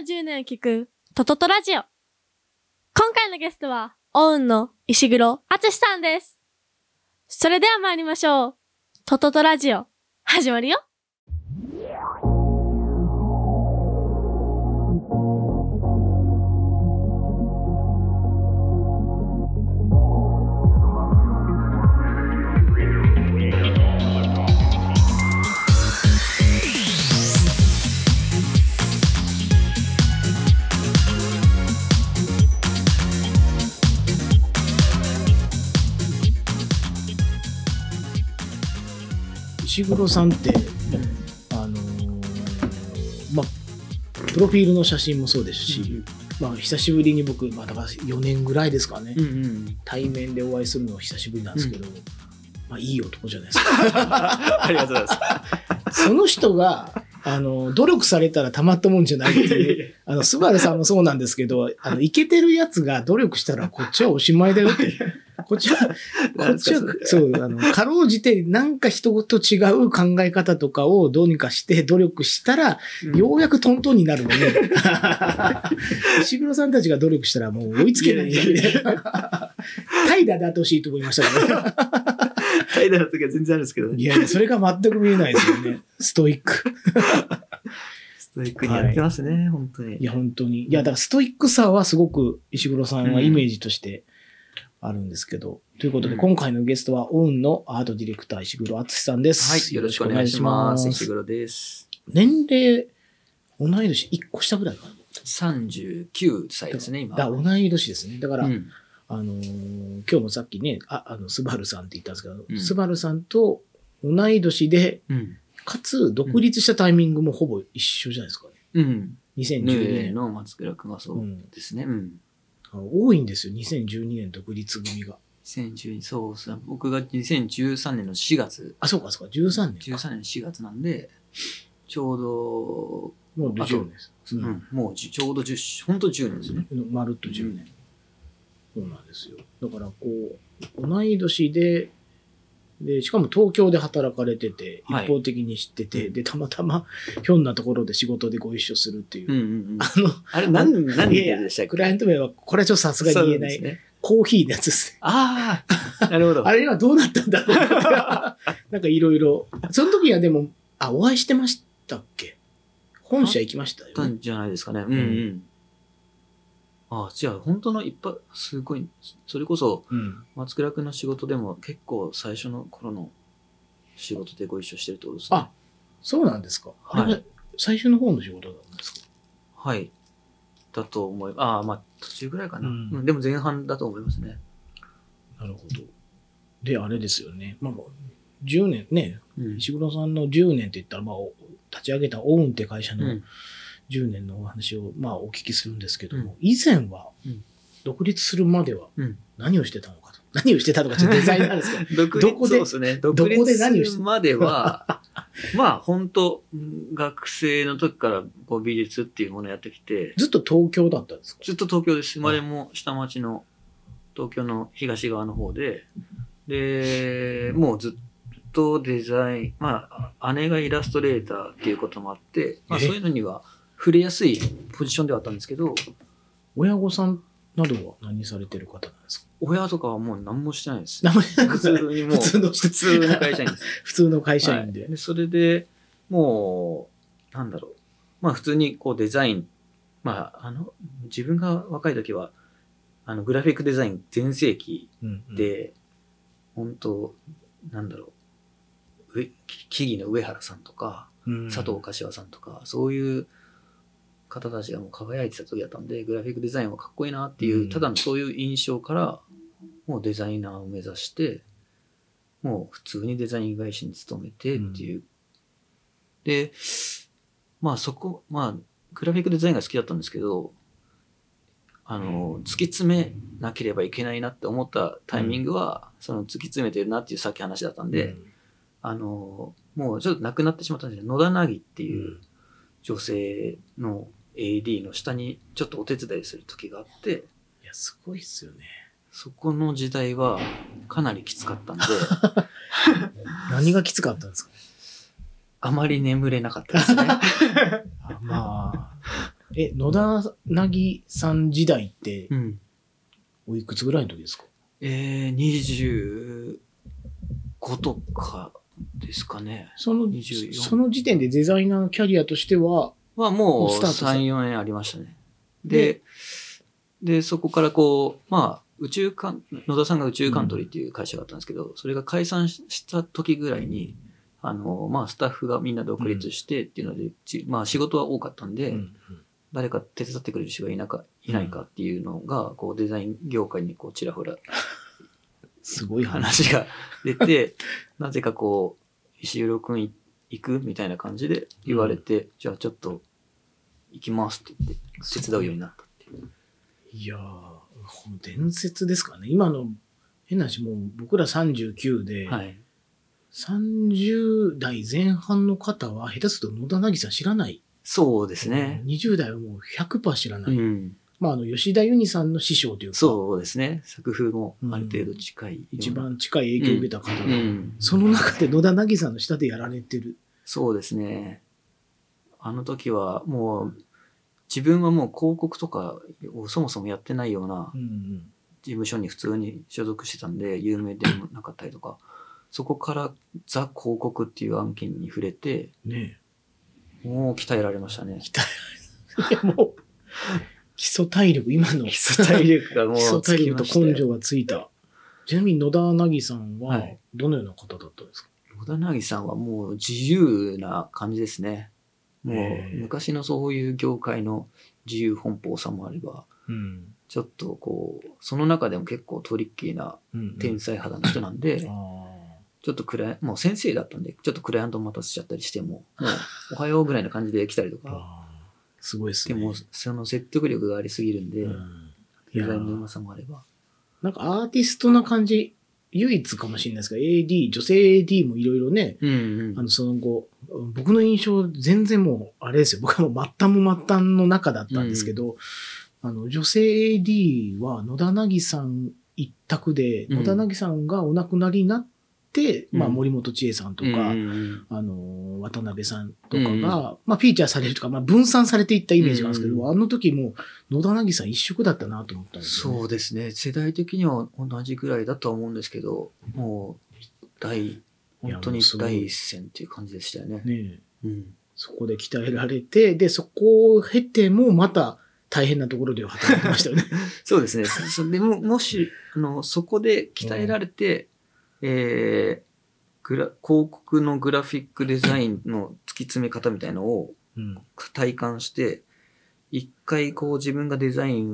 の10年を聞く、トトトラジオ。今回のゲストは、オウンの石黒敦さんです。それでは参りましょう。トトトラジオ、始まるよ。石黒さんって、あのーまあ、プロフィールの写真もそうですし、まあ、久しぶりに僕、まあ、だから4年ぐらいですかね、うんうん。対面でお会いするのは久しぶりなんですけど、まあ、いい男じゃないですか。ありがとうございます。その人が、あの、努力されたらたまったもんじゃないっていう、あの、スバルさんもそうなんですけど、あの、イケてるやつが努力したらこっちはおしまいだよって。こっちは、こっちは、そう、あの、かろうじてなんか人と違う考え方とかをどうにかして努力したら、ようやくトントンになるのに、石黒さんたちが努力したらもう追いつけない。怠惰であってほしいと思いましたけどね。怠惰の時は全然あるんですけどね。いやいや、それが全く見えないですよね。ストイック。ストイックにやってますね、本当に。いや、本当に。いや、だからストイックさはすごく石黒さんはイメージとしてあるんですけど。ということで、うん今回のゲストは、オウンのアートディレクター石黒敦さんです。はい、よろしくお願いします。石黒です。年齢、同い年、1個下ぐらいかな？39歳ですね、今。だから同い年ですね。だから、うんあのー今日もさっきね、あ、あの、スバルさんって言ったんですけど、うんスバルさんと同い年で、うん。かつ独立したタイミングもほぼ一緒じゃないですかね。うん。ヌ2012ー年。の松倉君がそうですね。うん。あ多いんですよ、2012年独立組が。2012、そうですね。僕が2013年の4月、あ、そうか、そうか、13年か。13年の4月なんで、ちょうど、もうあと10年です。う、うんもうじちょうど10、本当10年ですね。まるっと10年。そうなんですよ。だから、こう、同い年で、で、しかも東京で働かれてて、はい一方的に知ってて、うんで、たまたま、ひょんなところで仕事でご一緒するっていう。うんうんうん。あの、あれ、何、何いやいやでしたっけ？クライアント名は、これはちょっとさすがに言えない、ね。コーヒーのやつですね。ああ、なるほど。あれはどうなったんだろう なんかいろいろ。その時はでも、あ、お会いしてましたっけ？本社行きましたよ、ね。たんじゃないですかね。うんうん。ああ、じゃあ、本当のいっぱい、すごい、それこそ、うん。松倉君の仕事でも結構最初の頃の仕事でご一緒してるってことですね。あ、そうなんですか。はい最初の方の仕事なんですか？はい。だと思い、ああ、まあ、途中ぐらいかな、ううんんでも前半だと思いますね。なるほど。で、あれですよね。まあ、10年ね、うん。石黒さんの10年って言ったら、まあ、お立ち上げたオウンって会社のうん。10年のお話を、まあ、お聞きするんですけども、うん。以前はうん、独立するまではうん。何をしてたのかと。何をしてたのか、ちょっとデザイナーですけど、独立どこでそうですね。独どこで立するまでは、まあ、本当学生の時からこう美術っていうものをやってきて、ずっと東京だったんですか？ずっと東京です。生まれも下町の東京の東側の方で、で、もうずっとデザイン、まあ、姉がイラストレーターっていうこともあって、まあ、え。そういうのには触れやすいポジションではあったんですけど、親御さんなどは何されてる方なんですか？親とかはもう何もしてないです。何もしな普通にもう、普通の普通の会社員です。普通の会社員で。はいでそれでもう、なんだろう。まあ普通にこうデザイン、まああの、自分が若い時は、あの、グラフィックデザイン全盛期うんうん、で、本当なんだろう、上木々の上原さんとか、うん佐藤柏さんとか、そういう方たちがもう輝いてた時だったんで、グラフィックデザインはかっこいいなっていう、うん。ただのそういう印象から、もうデザイナーを目指して、もう普通にデザイン会社に勤めてっていう。で、まあそこ、まあ、グラフィックデザインが好きだったんですけど、あの、突き詰めなければいけないなって思ったタイミングは、その突き詰めてるなっていうさっき話だったんで、あの、もうちょっと亡くなってしまったんですけど、野田凪ってうん。いう女性の AD の下にちょっとお手伝いする時があって、いや、すごいっすよね。そこの時代はかなりきつかったんで、何がきつかったんですか？あまり眠れなかったですね。あまあ、え、野田なぎさん時代って、うん。おいくつぐらいの時ですか？えー、25とかですかね。その、24その時点でデザイナーキャリアとしては、はもうもうスタートした3、4年ありましたね。で、で、そこからこう、まあ、宇宙カン、野田さんが宇宙カントリーっていう会社があったんですけど、それが解散しした時ぐらいに、あの、まあ、スタッフがみんな独立してっていうので、ちまあ、仕事は多かったんで、うん誰か手伝ってくれる人がいなかいないかっていうのが、こう、デザイン業界にこう、ちらほら すごい話。話が出て、なぜかこう、石黒くんい行くみたいな感じで言われて、じゃあちょっと行きますって言って、手伝うようになったっていう。いやー、伝説ですからね。今の、変な話、もう僕ら39で、はい。30代前半の方は、下手すると野田なぎさん知らない。そうですね。20代はもう100%知らない。うん。まあ、あの、吉田ユニさんの師匠というか、そうですね。作風もある程度近いような。一番近い影響を受けた方が、うん。その中で野田なぎさんの下でやられてる。そうですね。あの時はもう、自分はもう広告とかをそもそもやってないような。事務所に普通に所属してたんで、有名でもなかったりとか、そこからザ広告っていう案件に触れて、ねもう鍛えられましたね。え。いや、もう、基礎体力、今の基礎体力がもう基礎体力と根性がついた。ちなみに野田なぎさんははい、どのような方だったんですか、野田凪さんはもう自由な感じですね。もう昔のそういう業界の自由奔放さもあれば、うん。ちょっとこう、その中でも結構トリッキーなうん天才肌の人なんで、あちょっとクライもう先生だったんで、ちょっとクライアント待たせちゃったりしても、もう、おはようぐらいな感じで来たりとあか。すごいですね。でも、その説得力がありすぎるんで、うん、デザインのうまさもあれば。なんかアーティストな感じ、唯一かもしれないですが、AD、女性 AD もいろいろね、うんうん。あの、その後、僕の印象、全然もう、あれですよ。僕はもう末端も末端の中だったんですけど、あの、女性 AD は野田なぎさん一択で、うん。野田なぎさんがお亡くなりになって、まあ、うん森本千恵さんとか、あの、渡辺さんとかが、うんまあ、フィーチャーされるとか、まあ、分散されていったイメージがあるんですけど、うんあの時も、野田なぎさん一色だったなと思ったんですよ、ね。そうですね。世代的には同じぐらいだとは思うんですけど、もう、大、本当に第一線っていう感じでしたよね。ねえうん。そこで鍛えられて、で、そこを経ても、また大変なところで働いてましたよね。そうですね。でも、もし、あの、そこで鍛えられて、えーグラ、広告のグラフィックデザインの突き詰め方みたいのをうん。体感して、一回こう自分がデザイ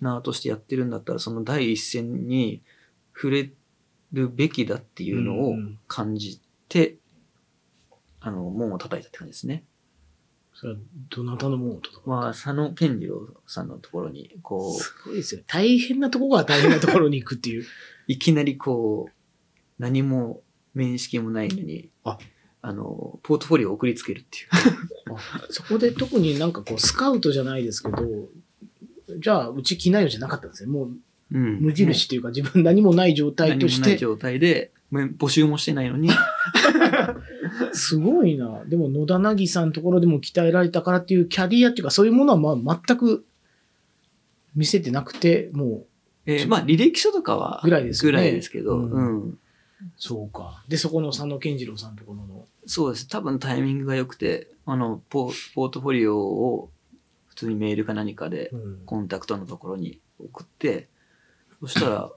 ナーとしてやってるんだったら、その第一線に触れるべきだっていうのをうん感じて、あの、門を叩いたって感じですね。それは、どなたのものとか。まあ、佐野健次郎さんのところに、こう、すごいですよ。大変なところが大変なところに行くっていう。いきなりこう、何も面識もないのに、ああの、ポートフォリオを送りつけるっていう。あそこで特になんかこう、スカウトじゃないですけど、じゃあ、うち着ないよじゃなかったんですね。もう、うん無印っていうか、自分何もない状態何として、もない状態で、め募集もしてないのに、すごいな。でも、野田なぎさんのところでも鍛えられたからっていうキャリアっていうか、そういうものはまあ全く見せてなくて、もえーまあ、履歴書とかは、ぐらいですよねぐらいですけど、うんうん。う、そうか。で、そこの佐野健次郎さんのところの、そうです。多分タイミングが良くて、あの、ポポートフォリオを普通にメールか何かでうんコンタクトのところに送って、そしたら、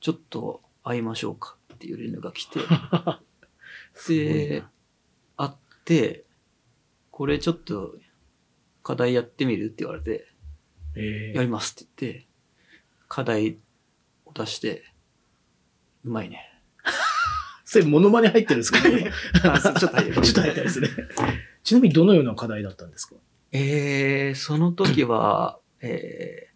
ちょっと会いましょうかっていう連絡が来て、でな、会って、これちょっと課題やってみるって言われて、えやりますって言って、課題を出して、うまいね。それ、モノマネ入ってるんですか ちょっと入っですね。ちなみにどのような課題だったんですか？えー、その時は、えー、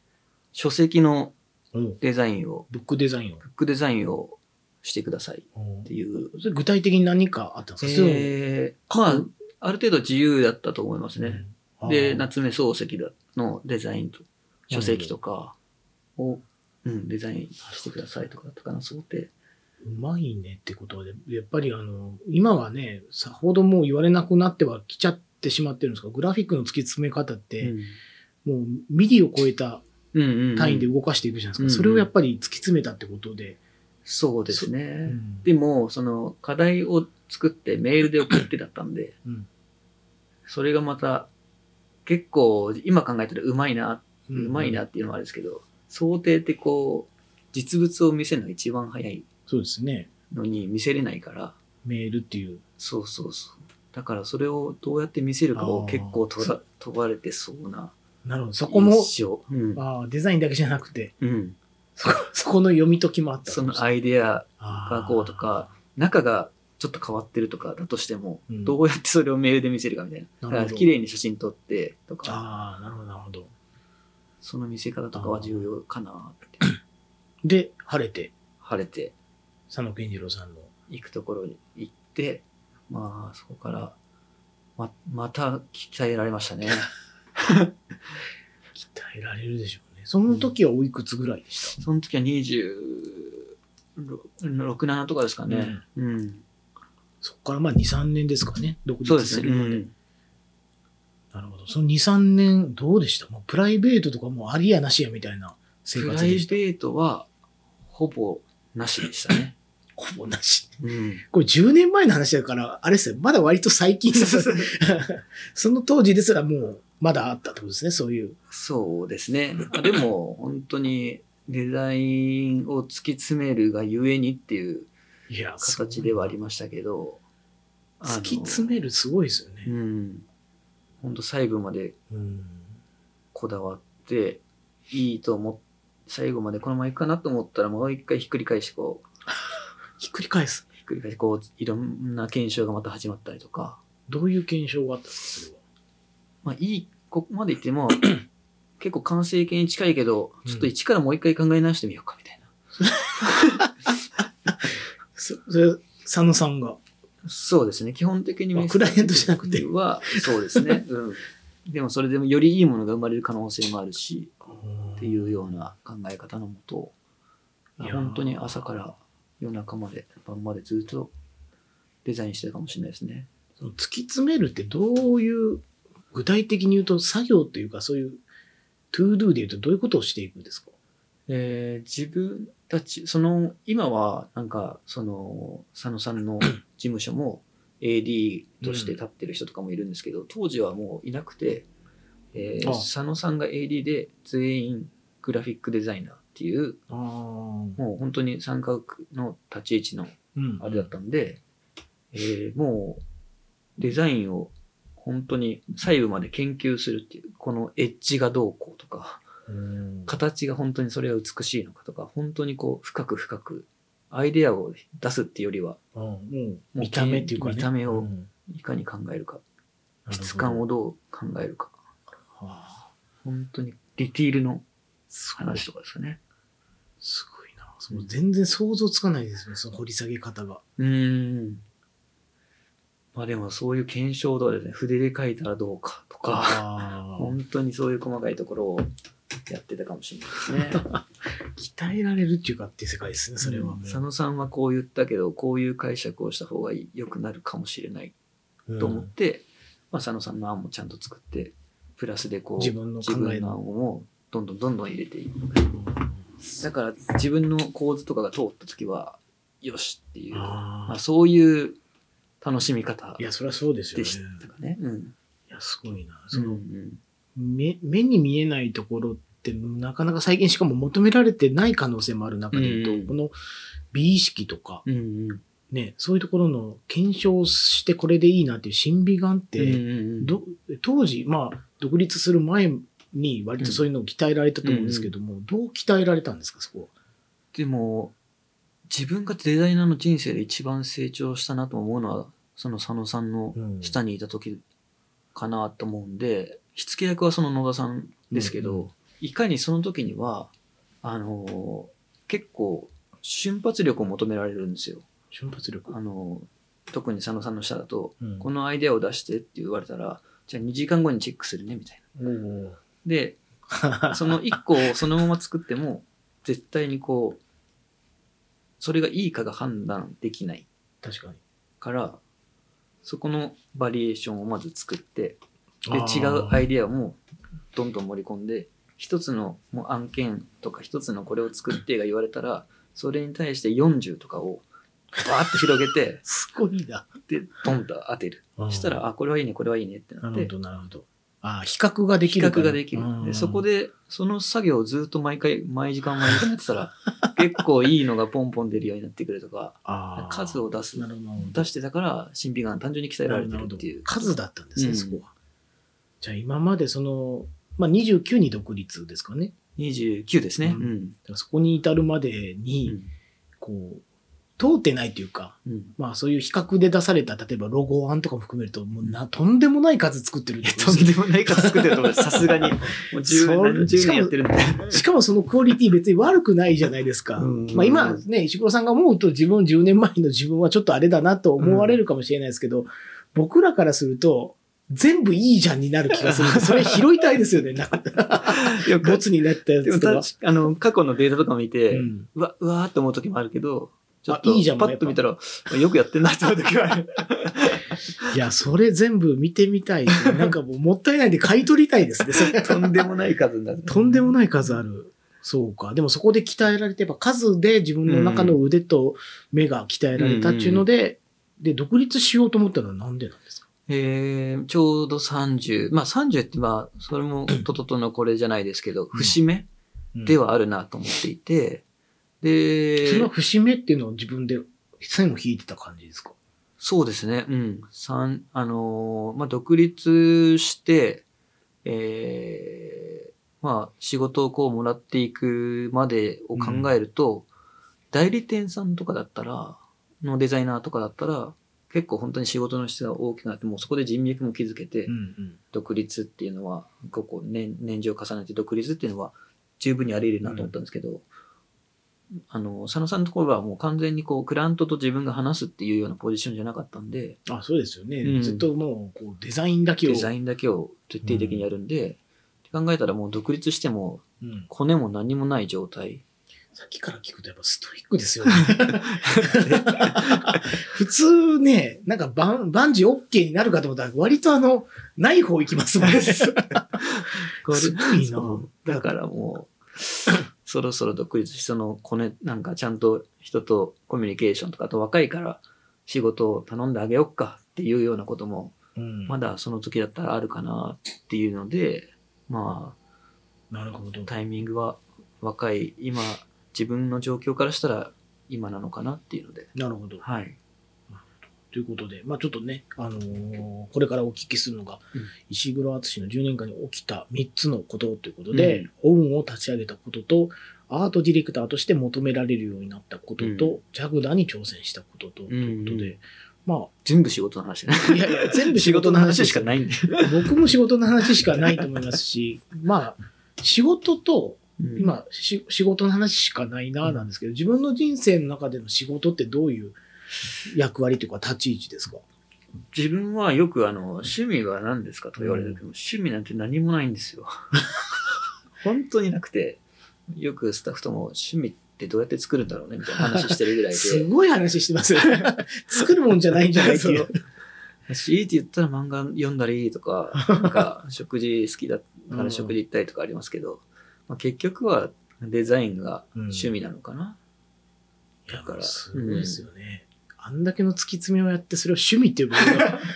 書籍のうんデザインを、ブックデザインを。ブックデザインをしてくださいっていう。それ具体的に何かあったんですか？えー、まあ、ある程度自由だったと思いますね。うんで、夏目漱石だのデザインと、書籍とかを、うん、デザインしてくださいとかだったかな、想定。うまいねってことで、やっぱりあの、今はね、さほどもう言われなくなってはきちゃっってしまってるんですか？グラフィックの突き詰め方って、うん。もうミリを超えた単位で動かしていくじゃないですか。うんそれをやっぱり突き詰めたってことで。そうですね。うん。でも、その課題を作ってメールで送ってだったんで、うん。それがまた結構今考えたらうまいな、ううまいなっていうのはあるんですけど、想定ってこう、実物を見せるのが一番早いそうですね。のに見せれないから、メールっていう。そうそうそう。だからそれをどうやって見せるかを結構とら問われてそうななるほど。そこも。うん。あーデザインだけじゃなくて、うん。そこそこの読み解きもあったそのアイデアががこうとか、中がちょっと変わってるとかだとしても、うんどうやってそれをメールで見せるかみたいな。だから綺麗に写真撮ってとか、ああ、なるほど、なるほど。その見せ方とかは重要かなって。で、晴れて、晴れて佐野健次郎さんの。行くところに行って、まあそこから、ま、また鍛えられましたね。鍛えられるでしょうね。その時はおいくつぐらいでした、その時は26、7とかですかね。うん。そこからまあ2、3年ですかね。独。立するまで。うんなるほど。その2、3年、どうでした？もうプライベートとかもうありやなしやみたいな生プラ活でした？イベートは、ほぼなしでしたね。ほぼなし。うん。これ10年前の話だから、あれですよ。まだ割と最近 その当時ですらもう、まだあったってことですね。そういう。そうですね。あでも、本当にデザインを突き詰めるがゆえにっていう形ではありましたけど、突き詰めるすごいですようね。ん。本当最後までうん。こだわって、いいと思っ最後までこのままいくかなと思ったらもう一回ひっくり返しこう、ひっくり返す。ひっくり返しこう、いろんな検証がまた始まったりとか、どういう検証があったんですかそれは？まあいい、ここまで言っても、結構完成形に近いけど、ちょっと一からもう一回考え直してみようかみたいな。そそれ、佐野さんが？そうですね。基本的にあクライアントじゃなくては、そうですね。うん。でもそれでもよりいいものが生まれる可能性もあるし、っていうような考え方のもと、本当に朝から夜中まで、晩までずっとデザインしてるかもしれないですね。その突き詰めるってどういう、具体的に言うと作業っていうかそういう、 ToDo で言うとどういうことをしていくんですか？えー自分たち、その、今は、なんか、その、佐野さんの事務所も AD として立ってる人とかもいるんですけど、当時はもういなくて、えーあ佐野さんが AD で全員グラフィックデザイナーっていう。もう本当に三角の立ち位置のうん。あれだったんで、えーもうデザインを本当に細部まで研究するっていう、このエッジがどうこうとか、うん。形が本当にそれが美しいのかとか、本当にこう深く深くアイデアを出すっていうよりは、うんもう見た目っていうかね。見た目を。うん。いかに考えるか、なるほど質感をどう考えるか、はあ本当にディティールの話とかですよね。すごいな。その全然想像つかないですね、その掘り下げ方が。うーん。まあでもそういう検証とかですね、筆で書いたらどうかとか、あ 本当にそういう細かいところをやってたかもしれないですね。鍛えられるっていうかっていう世界ですね、それは。佐野さんはこう言ったけど、こういう解釈をした方が良くなるかもしれないうんと思って、まあ、佐野さんの案もちゃんと作って、プラスでこう、自分の考えの自分の案をどんどんどんどん入れていく。うんだから自分の構図とかが通った時は、よしっていう、まあ、そういう楽しみ方いや、それはそうですよね。でしたかね。うん。いや、すごいな。うその、ん目目に見えないところって、なかなか最近しかも求められてない可能性もある中で言うと、うんこの美意識とか、うんうんね、そういうところの検証してこれでいいなっていう審美眼って、うんうんど当時、まあ、独立する前に割とそういうのを鍛えられたと思うんですけども、どう鍛えられたんですか、そこは？でも、自分がデザイナーの人生で一番成長したなと思うのは、その佐野さんのうん下にいた時かなと思うんで、火付け役はその野田さんですけど、うんうんいかにその時には、あのー結構瞬発力を求められるんですよ。瞬発力。あのー特に佐野さんの下だと、うんこのアイデアを出してって言われたら、じゃあ2時間後にチェックするねみたいな。で、その1個をそのまま作っても、絶対にこう、それがいいかが判断できない確かに。から、そこのバリエーションをまず作って、で、違うアイディアもどんどん盛り込んで、一つのもう案件とか一つのこれを作ってが言われたら、それに対して40とかをバーッと広げて、すごいな。で、ドンと当てる。そしたら、あ、これはいいね、これはいいねってなって、なるほど、なるほど。ああ、比較ができ比るから。較ができる。で、そこで、で、その作業をずっと毎回、毎時間毎時間やってたら、結構いいのがポンポン出るようになってくるとか、数を出す。出してたから、神秘眼単純に鍛えられてるっていう。数だったんですね、うんそこは。じゃあ今までその、まあ、29に独立ですかね。29ですね。ううんそこに至るまでうに、ん。こう、通ってないというか、うんまあそういう比較で出された、例えばロゴ案とかも含めると、もうな、とんでもない数作ってるってこととんでもない数作ってると思う。さすがに。もう十それ何十年やってるんで。しかもそのクオリティ別に悪くないじゃないですか。うんまあ今ね、石黒さんが思うと自分10年前の自分はちょっとあれだなと思われるかもしれないですけど、僕らからすると、全部いいじゃんになる気がする それ拾いたいですよね。なんか、ボツになったやつとかあの、過去のデータとか見て、うんうわ、うわーって思う時もあるけど、ちょっとあいいじゃんパッと見たら、よくやってんなって思う時はある。いや、それ全部見てみたい。なんかもうもったいないんで買い取りたいですね。とんでもない数になる。とんでもない数ある。そうか。でもそこで鍛えられて、やっぱ数で自分の中の腕と目が鍛えられたっていうので、で、独立しようと思ったのはなんでなんですか？えー、ちょうど30。まあ30ってまあ、それもトトトのこれじゃないですけど、節目で、はあるなと思っていて、で、それは節目っていうのを自分で線を引いてた感じですか？そうですね。うん。三、あのーまあ、独立して、えー、まあ、仕事をこうもらっていくまでを考えると、代理店さんとかだったら、のデザイナーとかだったら、結構本当に仕事の質が大きくなって、もうそこで人脈も築けて、ん独立っていうのは、ここ年、年次を重ねて独立っていうのは十分にあり得るなと思ったんですけど、あの、佐野さんのところはもう完全にこう、クラントと自分が話すっていうようなポジションじゃなかったんで、あ、そうですよね。うんずっともうこうデザインだけを。デザインだけを徹底的にやるんで、って考えたらもう独立しても、うんコネも何もない状態。さっきから聞くとやっぱストイックですよね。普通ね、なんかバンバンジー OK になるかと思ったら割とあの、ない方行きますもんね。すごいなだからもう、そろそろ独立して、そのコネ、なんかちゃんと人とコミュニケーションとか、あと若いから仕事を頼んであげよっかっていうようなことも、うんまだその時だったらあるかなっていうので、まなるほどあ、。タイミングは若い、今、自分の状況からしたら今なのかなっていうので、なるほど。はい。ということで、まあちょっとね、あのーこれからお聞きするのが、うん。石黒敦の10年間に起きた3つのことということで、オウンを立ち上げたことと、アートディレクターとして求められるようになったことと、うジャグダーに挑戦したことと、ということで、ま全部仕事の話ね。あ、いやいや、全部仕事の話しかないんで。僕も仕事の話しかないと思いますし、まあ、仕事と、うん、今、し仕事の話しかないな、なんですけど、自分の人生の中での仕事ってどういう役割というか立ち位置ですか？自分はよくあの、趣味は何ですかと言われるけど、趣味なんて何もないんですよ。本当になくて、よくスタッフとも趣味ってどうやって作るんだろうねみたいな話してるぐらいすで。ごい話してますよね。作るもんじゃないんじゃないっていう。し、いいって言ったら漫画読んだりとか、なんか食事好きだから食事行ったりとかありますけど、まあ、結局はデザインが趣味なのかな。いやだからすごいですよね。あんだけの突き詰めをやって、それを趣味っていう部分が。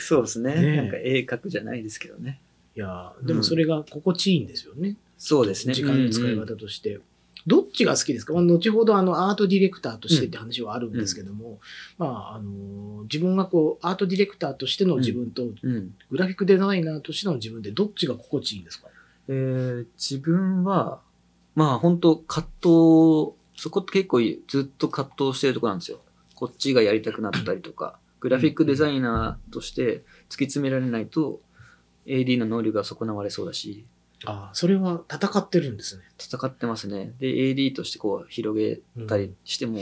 そうですね。ねえなんか絵描くじゃないですけどね。いやでもそれが心地いいんですよね。そうですね。時間の使い方として。どっちが好きですか、まあ、後ほどあのアートディレクターとしてって話はあるんですけども、まあ、あの自分がこうアートディレクターとしての自分と、うん。グラフィックデザイナーとしての自分でどっちが心地いいんですか？えー自分は、まあ本当葛藤、そこって結構ずっと葛藤してるところなんですよ。こっちがやりたくなったりとか、グラフィックデザイナーとして突き詰められないと、AD の能力が損なわれそうだし、ああ、それは戦ってるんですね。戦ってますね。で、AD としてこう広げたりしても、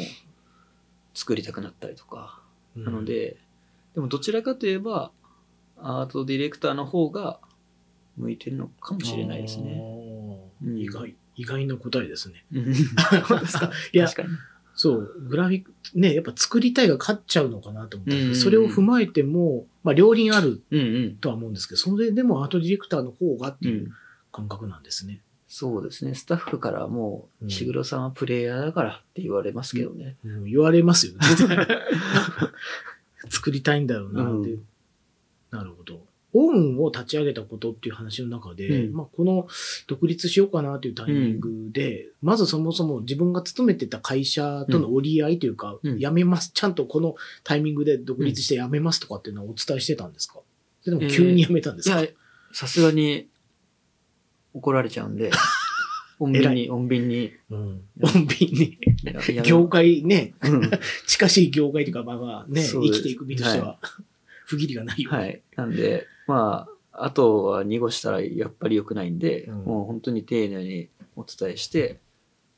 作りたくなったりとか。うんなの、で、でもどちらかといえば、アートディレクターの方が向いてるのかもしれないですね。意外、意外な答えですね。うん本当ですか？いや。そう、グラフィック、ね、やっぱ作りたいが勝っちゃうのかなと思ったんですけどうんうんうんそれを踏まえても、まあ両輪あるうんうん。とは思うんですけど、それでもアートディレクターの方がってう。いうん感覚なんですね。そうですね。スタッフからもう、うんしぐろさんはプレイヤーだからって言われますけどね。うん言われますよね。作りたいんだよなって。うんなるほど。オウンを立ち上げたことっていう話の中で、うん。まあ、この独立しようかなというタイミングで、まずそもそも自分が勤めてた会社との折り合いというか、うん。辞めます、ちゃんとこのタイミングで独立して辞めますとかっていうのはお伝えしてたんですか？でも急に辞めたんですか、いや、さすがに怒られちゃうんで、穏便に、穏便に。うん。穏便に。業界ね、うん。近しい業界というか、まあまあね、生きていく身としては、不義理がないよね。はい。なんで、まあ、あとは濁したらやっぱり良くないんで、うんもう本当に丁寧にお伝えして、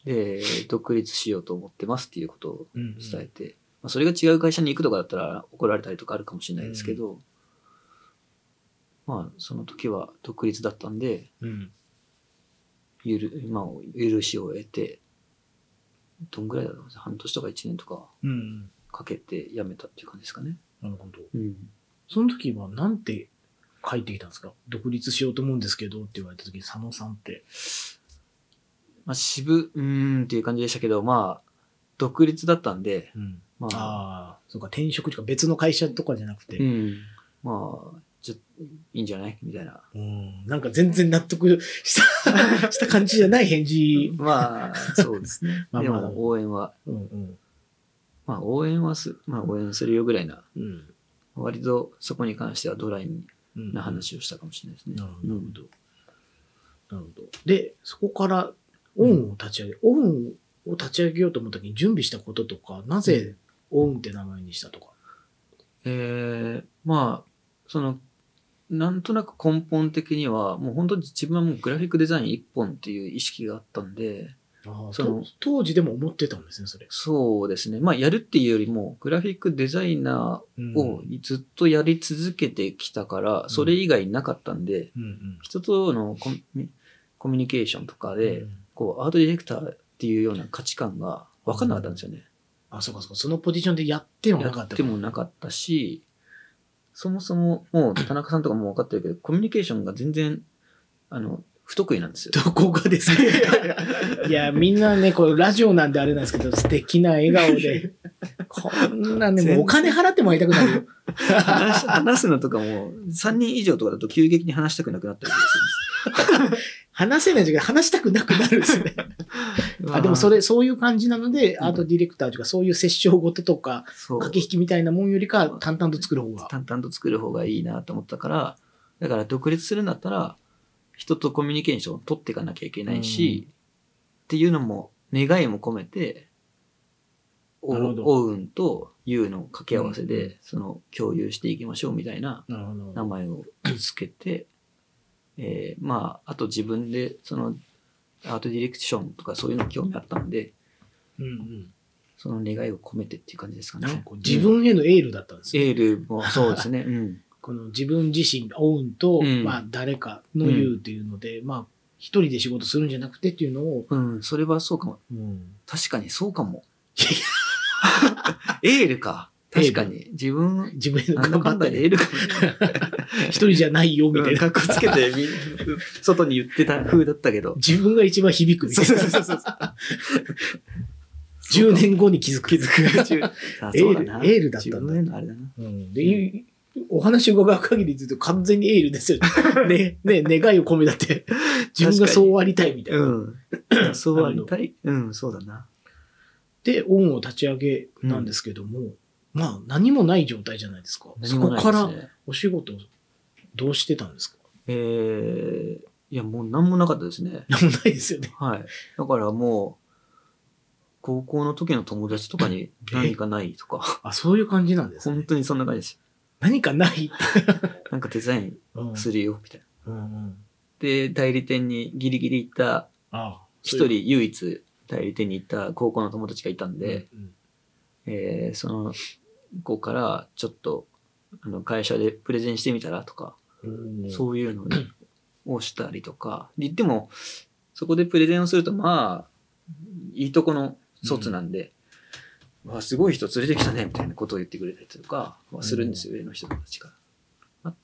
で、独立しようと思ってますっていうことをうんうん伝えて、まあ、それが違う会社に行くとかだったら怒られたりとかあるかもしれないですけど、まあ、その時は独立だったんで、うん。ゆる、まあ、許しを得て、どんぐらいだろう半年とか一年とかうんうん。かけて辞めたっていう感じですかね。なるほど。うん。その時はなんて書いてきたんですか？独立しようと思うんですけどって言われた時に佐野さんって。まあ、渋、うーんっていう感じでしたけど、まあ、独立だったんで、うん。まあ、ああ、そうか、転職とか別の会社とかじゃなくて。うん。まあ、じゃ、いいんじゃない？みたいな。うん。なんか全然納得した、した感じじゃない返事。まあ、そうですね。まあまあでも、応援は、うんうん。まあ、応援はす、まあ、応援するよぐらいな、うん。割とそこに関してはドライうんな話をしたかもしれないですね。なるほど。うんなるほど。で、そこから、オンを立ち上げ、オンを立ち上げようと思った時に準備したこととか、なぜオンって名前にしたとか？えー、まあ、その、なんとなく根本的には、もう本当に自分はもうグラフィックデザイン一本っていう意識があったんで、そのと当時でも思ってたんですね、それ。そうですね。まあ、やるっていうよりも、グラフィックデザイナうんーをずっとやり続けてきたから、それ以外なかったんで、うんうん人とのコミコミュニケーションとかで、うんこう、アートディレクターっていうような価値観が分かんなかったんですよね。あ、そうかそうか。そのポジションでやってもなかやったってもなかったし、そもそも、もう田中さんとかも分かってるけど、コミュニケーションが全然、あの、不得意なんですよ。どこがですか？いや、みんなね、これラジオなんであれなんですけど、素敵な笑顔で。こんなね、もうお金払っても会いたくなるよ。話し話すのとかも、3人以上とかだと急激に話したくなくなったりするんです 話せない時間話したくなくなるんですよね。よ。あ、でもそれ、れ、そういう感じなので、うんアートディレクターとか、そういう折衝事とか。駆け引きみたいなもんよりか、淡々と作る方が。淡々と作る方がいいなと思ったから、だから独立するんだったら、人とコミュニケーションを取っていかなきゃいけないし、っていうのも、願いも込めて、おなるほどオウンとユウの掛け合わせで、うんその共有していきましょうみたいな。名前をつけて、えーまあ、あと自分で、その、アートディレクションとかそういうの興味あったんで、うんうん。その願いを込めてっていう感じですかね自分へのエールだったんですよ。エールもそうですね。うん。この自分自身、オウンと、うんまあ誰かの言うっていうので、まあ一人で仕事するんじゃなくてっていうのを、うん、それはそうかも。うん、確かにそうかも。エールか。確かに。自分、自分へのなんだかんだでエールかも。一人じゃないよみたいな。かっこつけてみ、外に言ってた風だったけど。自分が一番響くみたいな。10年後に気づく。気づく。あエールエールだったんだ自分へのあれだな。うん、で、いお話を伺う限りずっと完全にエールですよね。ね、ね、願いを込めだって、自分がそうありたいみたいな。うん。そうありたい。うん、そうだな。で、オンを立ち上げなんですけども、まあ何もない状態じゃないですか。そ何もないこから。お仕事どうしてたんですか？えー、いや、もう何もなかったですね。なんもないですよね。はい。だからもう、高校の時の友達とかに 何かないとか、あ、そういう感じなんですね。本当にそんな感じです。何かない。なんかデザインうんするよ、みたいな。うんうん。で、代理店にギリギリ行った、一人唯一代理店に行った高校の友達がいたんで、、うんえーその子からちょっと、あの、会社でプレゼンしてみたらとか、うんそういうのをしたりとか、で言っても、そこでプレゼンをすると、まあ、いいとこの卒なんで、わすごい人連れてきたねみたいなことを言ってくれたりとかはするんですよ、上の人たちから。あ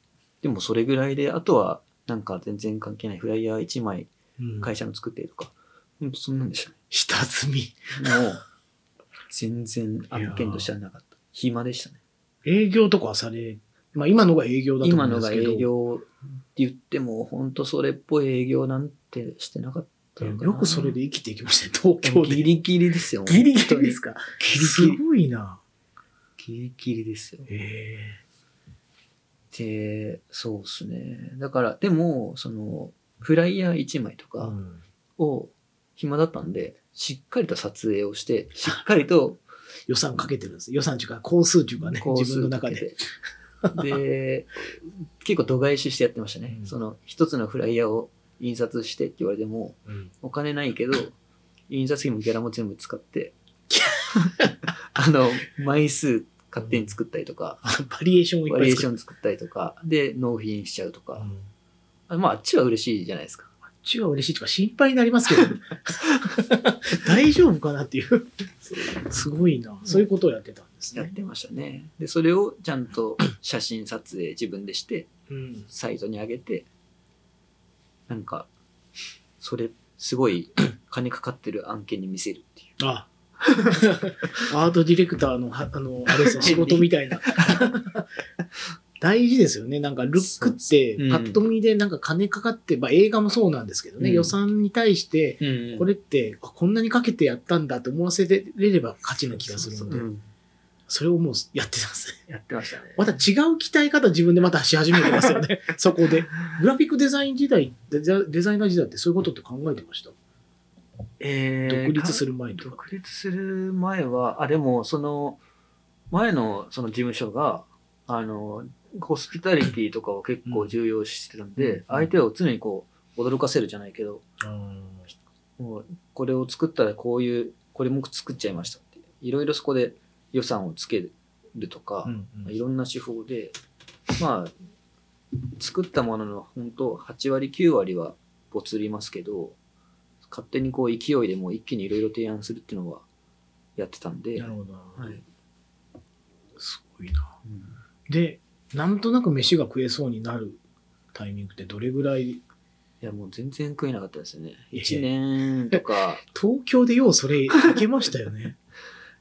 でもそれぐらいで、あとはなんか全然関係ないフライヤー1枚うん会社の作ってとか、ほんとそんなんでしたね。下積み。もう、全然案件としてはなかった。暇でしたね。営業とかはされ、まあ今のが営業だと思今のがうんですけど。営業って言っても、本当それっぽい営業なんてしてなかったよくそれで生きていきましたね、東京で。ギリギリですよ。ギリギリですか？かギリすギリ。ごいな。ギリギリですよ。えで、そうですね。だから、でも、その、フライヤー1枚とえかを暇だったんで、しっかりと撮影をして、しっかりと 予算かけてるんです。予算っていうか、工数っていうかね、自分の中で。で、結構度外視してやってましたね。うんその、一つのフライヤーを印刷してって言われても、うんお金ないけど、印刷費もギャラも全部使って、あの、枚数勝手に作ったりとか、バリエーションをいっバリエーシ。ョン作ったりとか、で、納品しちゃうとか。うんあまあ、あっちは嬉しいじゃないですか。こっちは嬉しいとか心配になりますけど、大丈夫かなっていう。すごいな。そういうことをやってたんですね。やってましたね。で、それをちゃんと写真撮影自分でして、うん。サイトに上げて、なんか、それ、すごい 金かかってる案件に見せるっていう。あ。アートディレクターの、はあの、あれですね、仕事みたいな。大事ですよね。なんか、ルックってパッと見でなんか金かかって、まあ映画もそうなんですけどね、うん。予算に対して、うん。これって、あこんなにかけてやったんだと思わせれれば勝ちな気がするので、うんそれをもうやってたんですね。やってましたね。また違う鍛え方自分でまたし始めてますよね。そこで。グラフィックデザイン時代、デザデザイナー時代ってそういうことって考えてました？えー独立する前とか。独立する前は、あ、でも、その、前のその事務所が、あの、ホスピタリティとかを結構重要視してるんで、うん相手を常にこう、驚かせるじゃないけど、もう、これを作ったらこういう、これも作っちゃいましたって。いろいろそこで予算をつけるとか、うんうんいろんな手法で、まあ、作ったものの本当8割9割はボツりますけど、勝手にこう勢いでもう一気にいろいろ提案するっていうのはやってたんで、なるほど。はいすごいな。うんで、なんとなく飯が食えそうになるタイミングってどれぐらい、いやもう全然食えなかったですよね。いや1年とか、東京でようそれいけましたよね。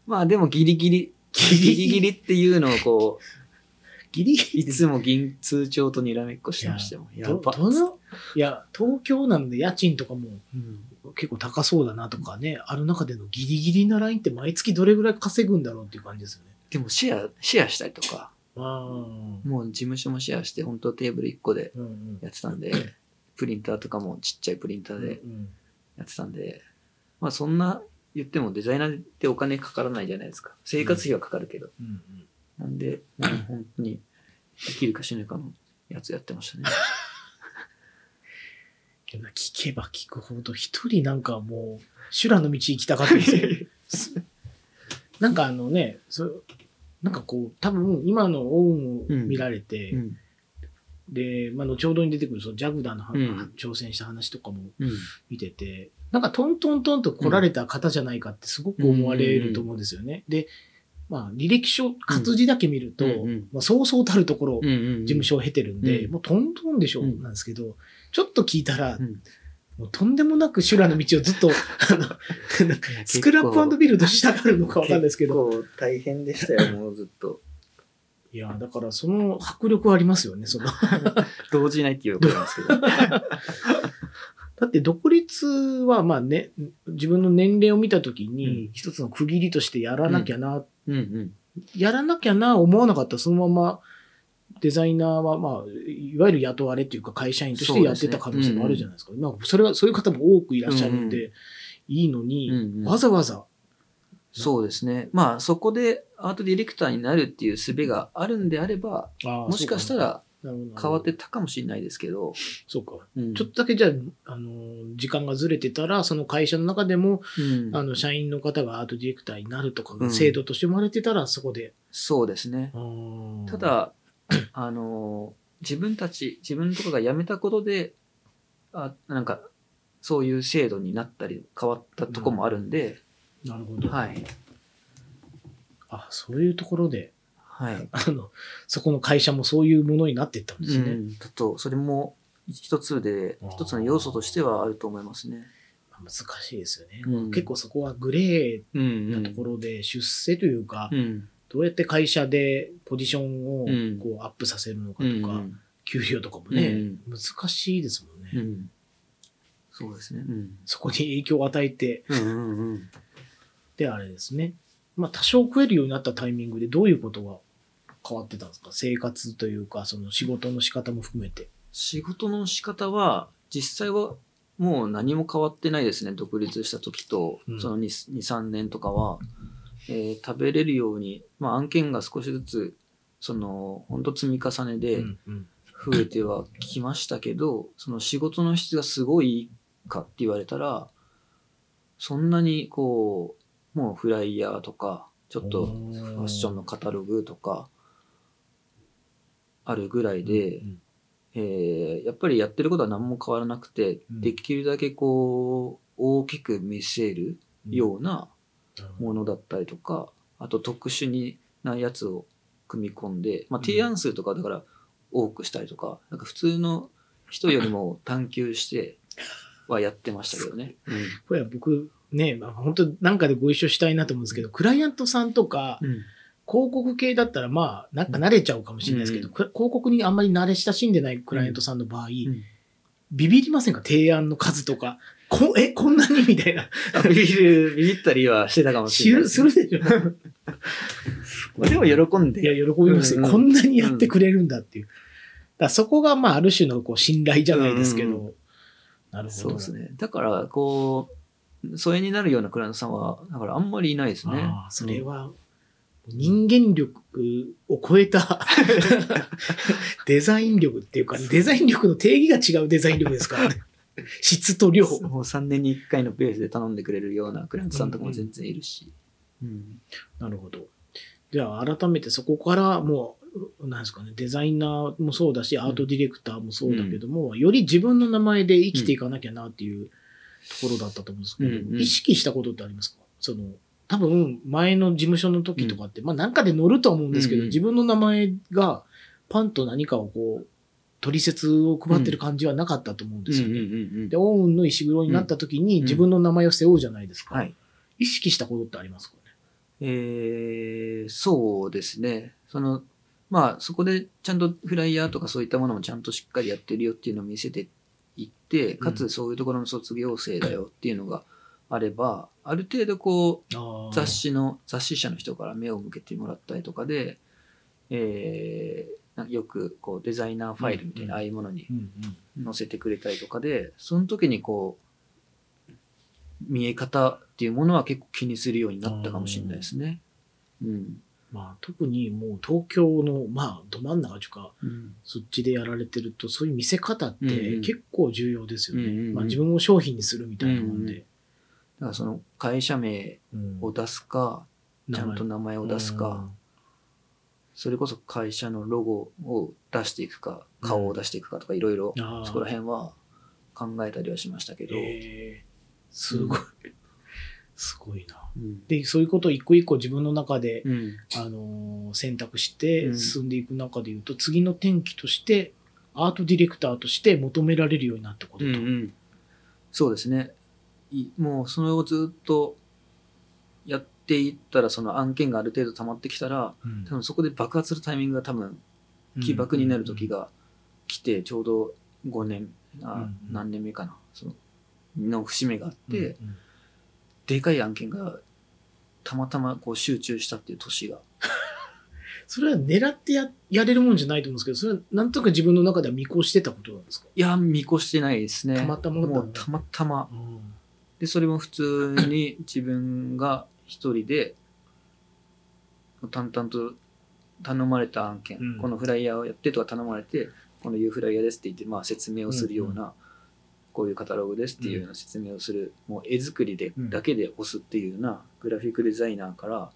まあでもギリギリ、ギリギリっていうのをこ ギリう、ギリいつも銀通帳とにらめっこしてましたよ。やどばどのいや、東京なので家賃とかもうん結構高そうだなとかね、ある中でのギリギリなラインって毎月どれぐらい稼ぐんだろうっていう感じですよね。でもシェア、シェアしたりとか。もう事務所もシェアして、本当テーブル1個でうんうん。やってたんで、プリンターとかもちっちゃいプリンターでうんやってたんで、まあそんな言ってもデザイナーってお金かからないじゃないですか。生活費はかかるけど。うんうんなんで、もう本当に生きるか死ぬかのやつやってましたね。でも聞けば聞くほど、一人なんかもう、修羅の道行きたかったんですよ。なんかあのね、そうなんかこう、多分今のオウンを見られて、うん。で、まあ、後ほどに出てくるそのジャグダーのは、うん挑戦した話とかもうん。見てて、なんかトントントンと来られた方じゃないかってすごく思われると思うんですよね。で、まあ、履歴書、活字だけ見ると、まあ、そうそうたるところ。事務所を経てるんで、うんもうトントンでしょ、うんなんですけど、ちょっと聞いたら、うんもうとんでもなく修羅の道をずっと、あの、スクラップビルドしたがるのかわかんないですけど、結構大変でしたよ、もうずっと。いや、だからその迫力はありますよね、その。動じないっていうことなんですけど。だって独立は、まあね、自分の年齢を見たときうにん、一つの区切りとしてやらなきゃな、うん。うん。やらなきゃな、思わなかったらそのまま、デザイナーは、まあ、いわゆる雇われっていうか会社員としてやってた可能性もあるじゃないですか。まあ、それは、そういう方も多くいらっしゃるんで、いいのに、うんうん。わざわざ、そうですね。まあ、そこでアートディレクターになるっていう術があるんであれば、ももしかしたら変変わってたかもしれないですけど、そうか。うんちょっとだけじゃあ、あの、時間がずれてたら、その会社の中でも、うんあの、社員の方がアートディレクターになるとかう、ん制度として生まれてたら、そこで。そうですね。たた、だ、あの、自分たち、自分とかが辞めたことで、あなんか、そういう制度になったり、変わったとこもあるんで、なるほど。はい。あ、そういうところで、はい。あの、そこの会社もそういうものになっていったんですね。うん、だと、それも一つで一つの要素としてはあると思いますね。難しいですよね。うん結構そこはグレうん、ーなところで出世というか、うん。どうやって会社でポジションをうんこうアップさせるのかうん。とか、うん給料とかもね、うん難しいですもんね、うん。そうですね。うん。そこに影響を与えて。で、あれですね。まあ、多少食えるようになったタイミングでどういうことが変わってたんですか？生活というか、その仕事の仕方も含めて。仕事の仕方は、実際はもう何も変わってないですね。独立した時とうん、その2、2 3年とかは、えー食べれるように、まあ案件が少しずつ、その、本当積み重ねでうんうん増えてはきましたけど、その仕事の質がすごいかって言われたら、そんなにこう、もうフライヤーとか、ちょっとファッションのカタログとか、あるぐらいで、うんえーやっぱりやってることは何も変わらなくて、うん。できるだけこう、大きく見せるようなものだったりとか、あと特殊になやつを組み込んで、まあ、うん。提案数とかだから多くしたりとか、なんか普通の人よりも探求してはやってましたけどね。これは僕、ね、まあ、本当なんかでご一緒したいなと思うんですけど、クライアントさんとか、うん広告系だったらまあ、なんか慣れちゃうかもしれないですけど、うんく広告にあんまり慣れ親しんでないクライアントさんの場合、んビビりませんか？提案の数とか。こえ、こんなにみたいな。ビビる、ビビったりはしてたかもししれないね、るするでしょ まあでも喜んで。いや、喜びますよ、うんうんこんなにやってくれるんだっていう。だそこが、まあ、ある種のこう信頼じゃないですけど。うんなるほど。そうですね。だから、こう、疎遠になるようなクライアントさんは、だからあんまりいないですね。ああ、それは、人間力を超えた デザイン力っていうか、デザイン力の定義が違うデザイン力ですからね。質と量。もう3年に1回のペースで頼んでくれるようなクライアントさんとかも全然いるし。うん。なるほど。じゃあ、改めてそこからもう、なんですかね、デザイナーもそうだし、アートディレクターもそうだけども、より自分の名前で生きていかなきゃなっていうところだったと思うんですけど、うん。うん。意識したことってありますか？その、多分、前の事務所の時とかって、まあなんかで乗るとは思うんですけど、自分の名前がパンと何かをこう、取説を配ってる感じはなかったと思うんですよね。うんで、オウンの石黒になった時にうん自分の名前を背負うじゃないですか。はい。意識したことってありますかね？えー、そうですね。その、まあ、そこでちゃんとフライヤーとかそういったものもちゃんとしっかりやってるよっていうのを見せていって、かつそういうところの卒業生だよっていうのがあれば、ある程度こう、雑誌の、雑誌社の人から目を向けてもらったりとかで、えー、なよくこうデザイナーファイルみたいな、うんああいうものにうんうん載せてくれたりとかで、その時にこう、見え方っていうものは結構気にするようになったかもしれないですね。うん。まあ、特にもう東京の、まあ、ど真ん中というか、うんそっちでやられてると、そういう見せ方ってうんうん結構重要ですよね。うんうんうんまあ、自分を商品にするみたいなもんで。だからその会社名うん。を出すか、ちゃんと名前を出すか、それこそ会社のロゴを出していくか、顔を出していくかとかいろいろそこら辺は考えたりはしましたけど、えー。すごい。すごいな。うん。で、そういうことを一個一個自分の中で、うん。あのー選択してうん。進んでいく中で言うと、次の転機として、アートディレクターとして求められるようになったことと。うんうん。そうですね。いもうそれをずっとやっていったらその案件がある程度溜まってきたらうん。多分そこで爆発するタイミングが多分起爆になる時が来てちょうど5年あうん何年目かな。そのの節目があって、うんうん。でかい案件がたまたまこう集中したっていう年が。それは狙ってややれるもんじゃないと思うんですけど、それはなんとか自分の中では見越してたことなんですか、いや見越してないですね。たまたまたもうたまたまでそれも普通に自分が一人で淡々と頼まれた案件、うん。このフライヤーをやってとか頼まれてこのいうフライヤーですって言って、まあ、説明をするような、うんこういうカタログですっていうような説明をする、もう絵作りで、うんだけで押すっていうようなグラフィックデザイナーから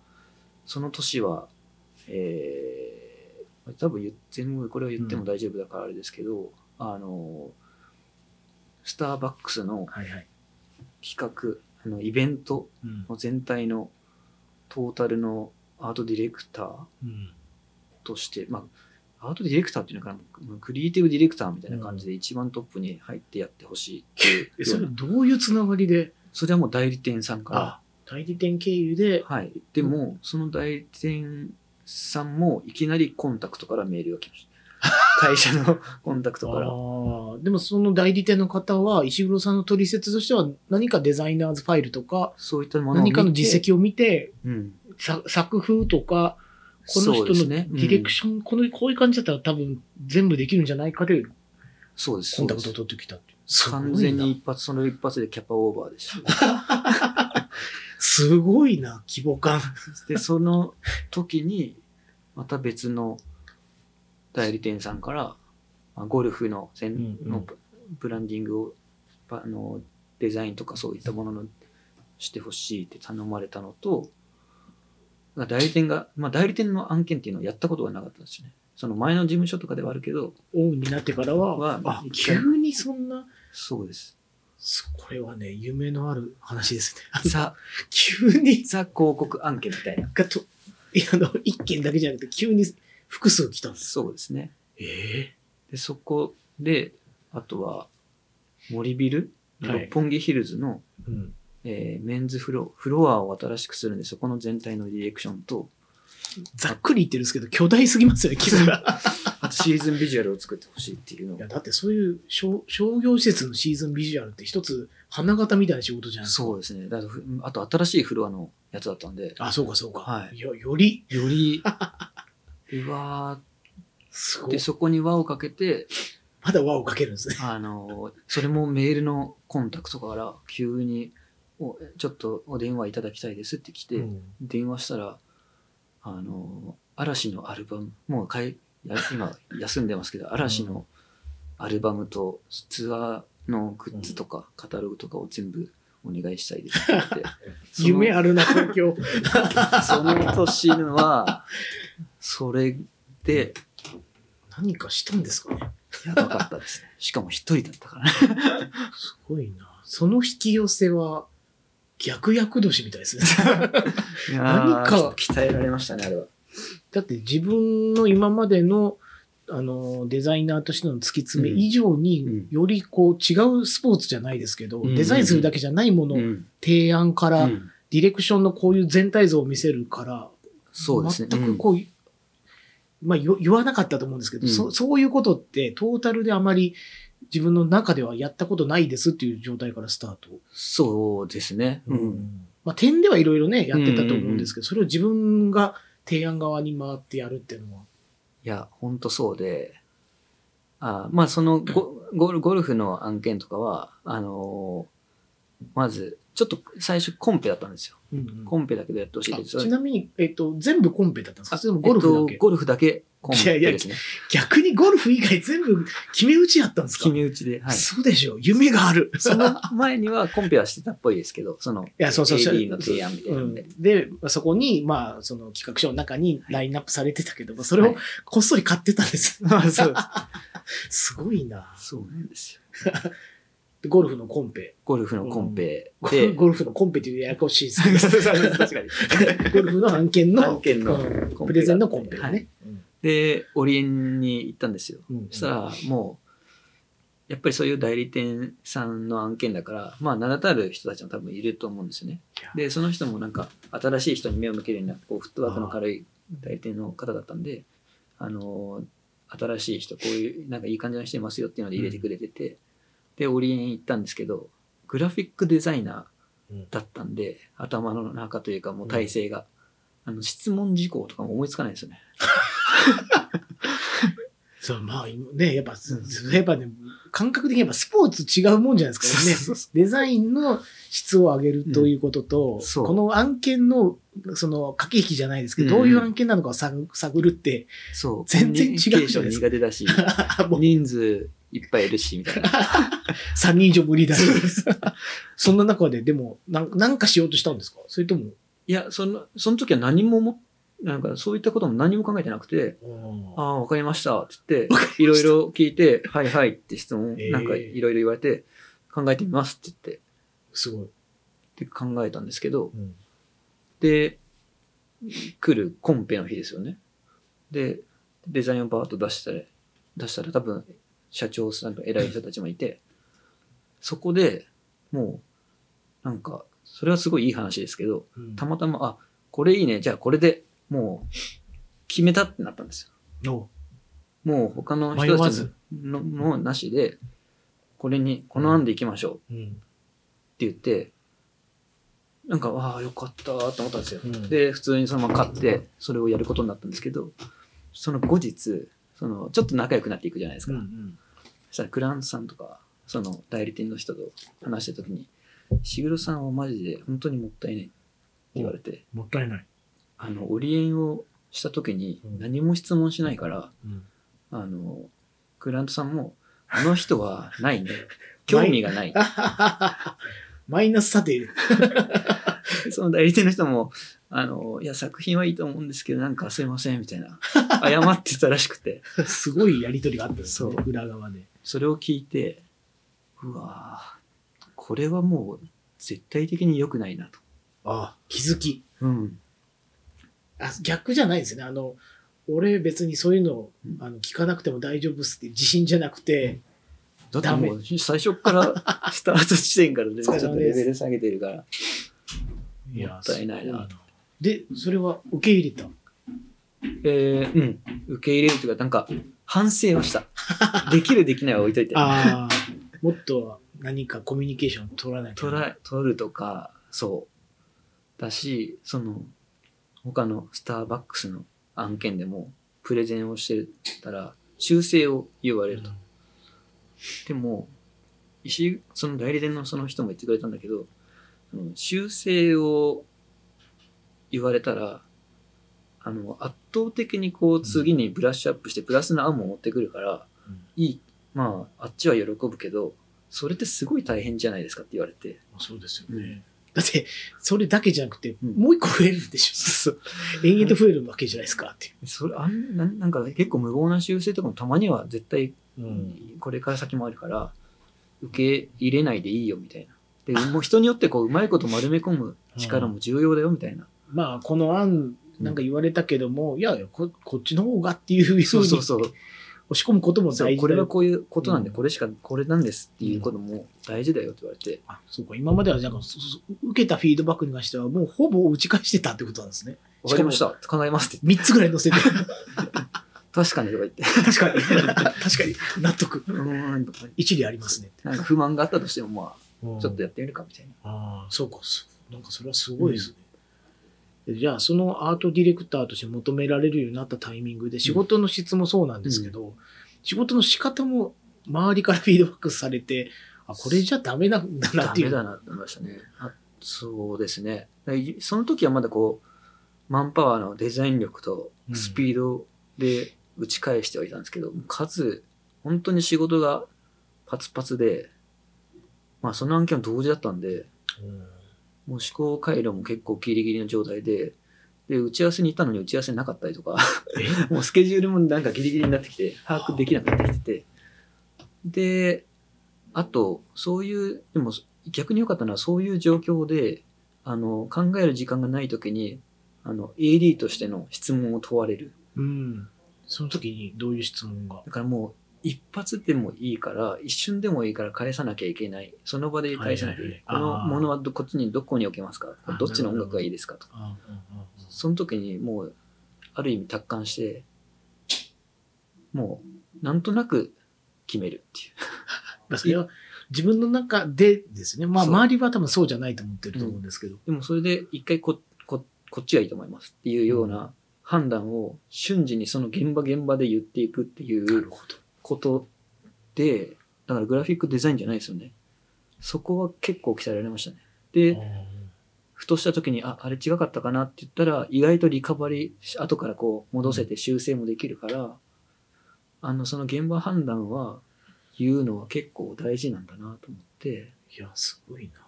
その年はえー、多分言全部これを言っても大丈夫だからあれですけど、あのスターバックスのはいはい。企画あのイベントうん。の全体のトータルのアートディレクターうん。として、まあ、アートディレクターっていうのかな、クリエイティブディレクターみたいな感じで一番トップに入ってやってほしいっていう。え、それどういうつながりで、それはもう代理店さんから、あ、代理店経由で、はい。でも、その代理店さんもいきなりコンタクトからメールが来ました。会社のコンタクトから。でもその代理店の方は、石黒さんの取説としては、何かデザイナーズファイルとか、そういったもの何かの実績を見て、うん。さ作風とか、この人のディレクション、この、こういう感じだったら多分全部できるんじゃないかで、そうです。コンタクトを取ってきたって完全に。一発、その一発でキャパオーバーでしすごいな、規模感。た。で、その時に、また別の代理店さんから、まあゴルフの全うんうんのブブランディングを、あの、デザインとかそういったもののしてほしいって頼まれたのと、まあ代理店が、まあ代理店の案件っていうのをやったことがなかったんですよね。その前の事務所とかではあるけど、オンになってからは、はあ、急にそんな、そうです。すこれはね、夢のある話ですね。ザ、急に、ザ広告案件みたいな。がと、いや、あの、一件だけじゃなくて、急に複数来たんです。そうですね。えで、そこで、あとは、森ビル、はい六本木ヒルズの、えうん。えーメンズフロフロアを新しくするんで、そこの全体のディレクションと、ざっくり言ってるんですけど、巨大すぎますよね、規模が。あとシーズンビジュアルを作ってほしいっていうのをいや、だってそういう商商業施設のシーズンビジュアルって一つ花形みたいな仕事じゃないですか。そうですね。だからふあと新しいフロアのやつだったんで、あ、そうかそうか。はいよより、より、うわすごい。そこに輪をかけて、まだ輪をかけるんですね。あの、それもメールのコンタクトから急に、おちょっとお電話いただきたいですって来て、うん電話したら、あの、嵐のアルバム、もうかいや今休んでますけど、嵐のアルバムとツアーのグッズとかカタログとかを全部お願いしたいですって 夢あるな、東京。その年のは、それで、何かしたんですかね。やばかったですね。しかも一人だったからね。すごいな。その引き寄せは、逆役年みたいですね。何か鍛えられましたね、あれは。だって自分の今までの、あの、デザイナーとしての突き詰めうん以上うんに、よりこう違うスポーツじゃないですけど、うんデザインするだけじゃないもの、うん提案から、うんディレクションのこういう全体像を見せるから、そうですね。全くこう、まあよ言わなかったと思うんですけど、うんそそういうことってトータルであまり自分の中ではやったことないですっていう状態からスタート。そうですね。うん。まあ、点ではいろいろね、やってたと思うんですけど、それを自分が提案側に回ってやるっていうのは。いや、ほんとそうで、あまあそのゴゴルゴルフの案件とかは、あのーまず、ちょっと最初コンペだったんですよ。うんうんコンペだけどやってほしいあです。ちなみに、えっと、全部コンペだったんですか？それともゴルフだけ、えっと、ゴルフだけコンペですね。逆にゴルフ以外全部決め打ちやったんですか？決め打ちで。はい。そうでしょ夢がある。その前にはコンペはしてたっぽいですけど、その、やそうそうそう AD の提案みたいなんで。うん、で、まあそこに、まあ、その企画書の中にラインナップされてたけども、それをはいこっそり買ってたんです。そう すごいな。そうなんですよ。でゴルフのコンペ。ゴルフのコンペゴで、ゴルフのコンペっていうややこしいですけど 確かに。ゴルフの案件の、案件のプレゼンのコンペがはいね。で、オリエンに行ったんですよ。うんそしたら、もう、やっぱりそういう代理店さんの案件だから、まあ、名だたる人たちも多分いると思うんですよね。で、その人もなんか、新しい人に目を向けるような、こう、フットワークの軽い代理店の方だったんで、あのー新しい人、こういう、なんかいい感じの人いますよっていうので入れてくれてて、で、オリエン行ったんですけど、グラフィックデザイナうん。ーだったんで、頭の中というかもう体制が、あの、質問事項とかも思いつかないですよね。そう、まあ、今ね、やっぱ、やっぱね、感覚的にやっぱスポーツ違うもんじゃないですか、ね。デザインの質を上げるということと、うこの案件の、その、駆け引きじゃないですけど、うん。どういう案件なのかを探探るって、そう。全然違うじゃないですか。人数いっぱいいるし、みたいな。3人以上無理だし。そんな中で、でもなん、なんかしようとしたんですか？それとも、いや、その、その時は何もも、なんかそういったことも何も考えてなくて、ああ、わかりましたって言って、いろいろ聞いて、はいはいって質問、えーなんかいろいろ言われて、考えてみますって言って、すごい。で考えたんですけど、うんで、来るコンペの日ですよね。で、デザインをバーッと出したら、出したら多分、社長さんと偉い人たちもいて、そこでもう、なんか、それはすごいいい話ですけど、うんたまたま、あ、これいいね、じゃあこれでもう、決めたってなったんですよ。おもう他の人たちののなしで、これに、この案でいきましょううん。って言って、なんか、ああ、よかったと思ったんですよ。うんで、普通にそのまま買って、それをやることになったんですけど、その後日、その、ちょっと仲良くなっていくじゃないですか。うんうん。そしたら、クラントさんとか、その代理店の人と話したときに、しぐろさんはマジで本当にもったいないって言われて、もったいない。あの、オリエンをしたときにうん何も質問しないから、うん。あの、クラントさんも、あの人はないね。興味がない。マイナス査定。その代理店の人も、あの、いや、作品はいいと思うんですけど、なんかすいません、みたいな。謝ってたらしくて、すごいやりとりがあったんですね。裏側で。それを聞いて、うわぁ、これはもう絶対的に良くないなと。ああ、気づき。うん。あ逆じゃないですね。あの、俺別にそういうのうんあの聞かなくても大丈夫っすって自信じゃなくて、だってもう最初から、スタート地点から全然ちょっとレベル下げてるから。いもったいないなすごで、それは受け入れた？えー、うん。受け入れるというか、なんか、反省はした。できるできないは置いといて。ああ、もっと何かコミュニケーション取らないと。取ら取るとか、そう。だし、その、他のスターバックスの案件でも、プレゼンをしてたら、修正を言われると。でも、石、その代理店のその人も言ってくれたんだけど、修正を言われたら、あの、圧倒的にこう次にブラッシュアップしてプラスの案も持ってくるから、うんいい、まあ、あっちは喜ぶけど、それってすごい大変じゃないですかって言われて。そうですよね。だって、それだけじゃなくて、うんもう一個増えるんでしょ？延々と増えるわけじゃないですかっていそれあんなんなんか結構無謀な修正とかもたまには絶対う。うん。これから先もあるから受け入れないでいいよみたいな。でもう人によってこううまいこと丸め込む力も重要だよみたいな。まあ、この案、なんか言われたけども、いやいやこ、こっちの方がっていうふうにそうそう押そう。し込むことも大事だよ。これはこういうことなんで、うんこれしかこれなんですっていうことも大事だよって言われて。あそうか、今まではなんか、受けたフィードバックに関しては、もうほぼ打ち返してたってことなんですね。わかりました。考えますって。3つぐらい載せて。確かにとか言って。確かに。確かに。納得。一理ありますねって。なんか不満があったとしてもまうんあちょっとやってみるかみたいな。ああ、そうか。そなんかそれはすごいですね。じゃあ、そのアートディレクターとして求められるようになったタイミングで、仕事の質もそうなんですけど、仕事の仕方も周りからフィードバックされて、あ、これじゃダメなんだなダっていう。メだなって思いましたね。あそうですね。その時はまだこう、マンパワーのデザイン力とスピードで打ち返してはいたんですけど、数、本当に仕事がパツパツで、まあその案件は同時だったんで、もう思考回路も結構ギリギリの状態で、で、打ち合わせに行ったのに打ち合わせなかったりとか、もうスケジュールもなんかギリギリになってきて、把握できなくなってきてて、で、あと、そういう、でも逆に良かったのはそういう状況で、あの、考える時間がない時に、あの、AD としての質問を問われる。うん。その時にどういう質問が？だからもう、一発でもいいから、一瞬でもいいから返さなきゃいけない。その場で返さなきゃいけない。はいはいはいこのものはどこっちにどこに置けますか？あどっちの音楽がいいですか？とか。その時にもう、ある意味達観して、もう、なんとなく決めるっていう。あそれは自分の中でですね。まあ、周りは多分そうじゃないと思ってると思うんですけど。でもそれで一回こ、こ、こっちがいいと思いますっていうような判断を瞬時にその現場現場で言っていくっていうほど。ことで、だからグラフィックデザインじゃないですよね。そこは結構鍛えられましたね。で、ふとした時に、あ、あれ違かったかなって言ったら、意外とリカバリー、後からこう戻せて修正もできるから、あの、その現場判断は言うのは結構大事なんだなと思って、いや、すごいな。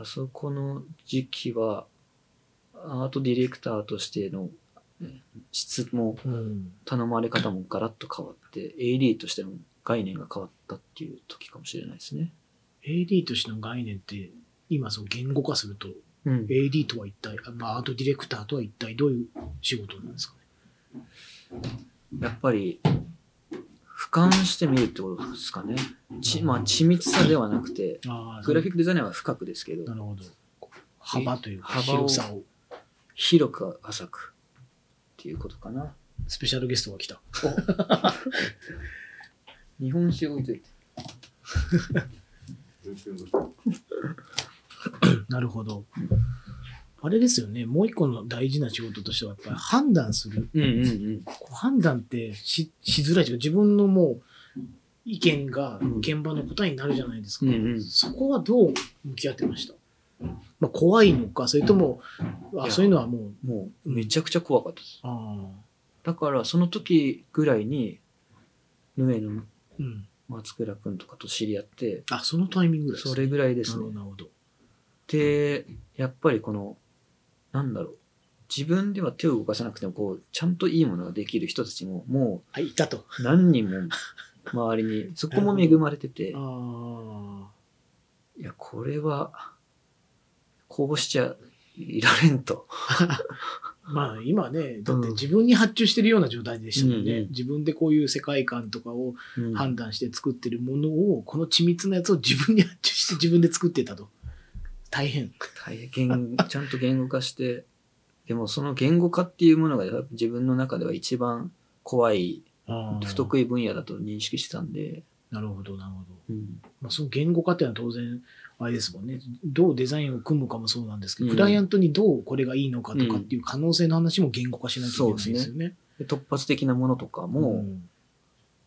あそこの時期は、アートディレクターとしてのえ質もうん。頼まれ方もガラッと変わって、AD としての概念が変わったっていう時かもしれないですね。AD としての概念って、今そう言語化するとうん。AD とは一体、あまあ、アートディレクターとは一体どういう仕事なんですかね？やっぱり、俯瞰してみるってことですかね。ちまあ、緻密さではなくて、あグラフィックデザイナーは深くですけどな、るほど。幅というか、幅を広さを。広く浅くっていうことかな。スペシャルゲストが来た。日本酒置いといて。なるほど。あれですよね。もう一個の大事な仕事としては、やっぱり判断する。うんうんうん。こう判断ってししづらいというか、自分のもう意見がうん現場の答えになるじゃないですか。うんうんそこはどう向き合ってました？まあ、怖いのか、それとも、あそういうのはもう、もう、めちゃくちゃ怖かったです。あだから、その時ぐらいに、ヌエの。松倉くんとかと知り合って、あ、そのタイミングですそれぐらいですねなるほど、。で、やっぱりこの、なんだろう。自分では手を動かさなくても、こう、ちゃんといいものができる人たちも、もあ、いたと。う何人も周りに、そこも恵まれてて、あいや、これは、こうしちゃいられんと。あ。まあ今ね、だってうん自分に発注してるような状態でしたもんね。うんうん自分でこういう世界観とかをうん判断して作ってるものを、この緻密なやつを自分に発注して自分で作ってたと。大変。大変、ちゃんと言語化して、でもその言語化っていうものが自分の中では一番怖い、不得意。意分野だと認識してたんで、なるほど、なるほど。うんまあ、その言語化っていうのは当然、あれですもんね。どうデザインを組むかもそうなんですけど、うん。クライアントにどうこれがいいのかとかっていう可能性の話も言語化しなきゃいけないですよね。で突発的なものとかも、ん。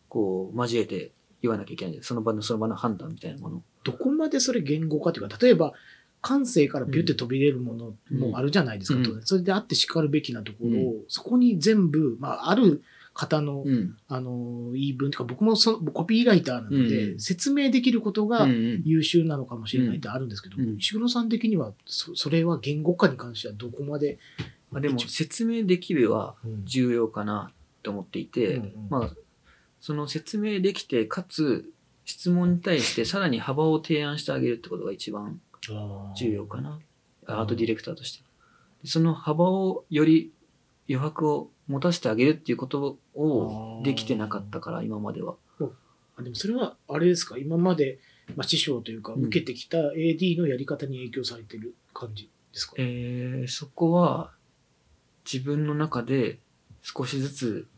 こう、交えて言わなきゃいけない。その場のその場の判断みたいなもの。どこまでそれ言語化というか、例えば、感性からビュって飛び出るものもあるじゃないですか、うん。それであってしかるべきなところを、うそこに全部、まあ、ある方の、うん。あの、言い分とか、僕もそのコピーライターなので、うん。説明できることが優秀なのかもしれないってあるんですけど、うん石黒さん的にはそ、それは言語化に関してはどこまで、まあ、でも、説明できるはうん。重要かなと思っていて、うんうん。まあ、その説明できて、かつ、質問に対してさらに幅を提案してあげるってことが一番重要かな。アートディレクターとして。でその幅をより余白を持たせてあげるっていうことをできてなかったから、今までは。あでもそれは、あれですか、今まで、まあ、師匠というか、うん。受けてきた AD のやり方に影響されてる感じですか、えーそこは自分の中で少しずつ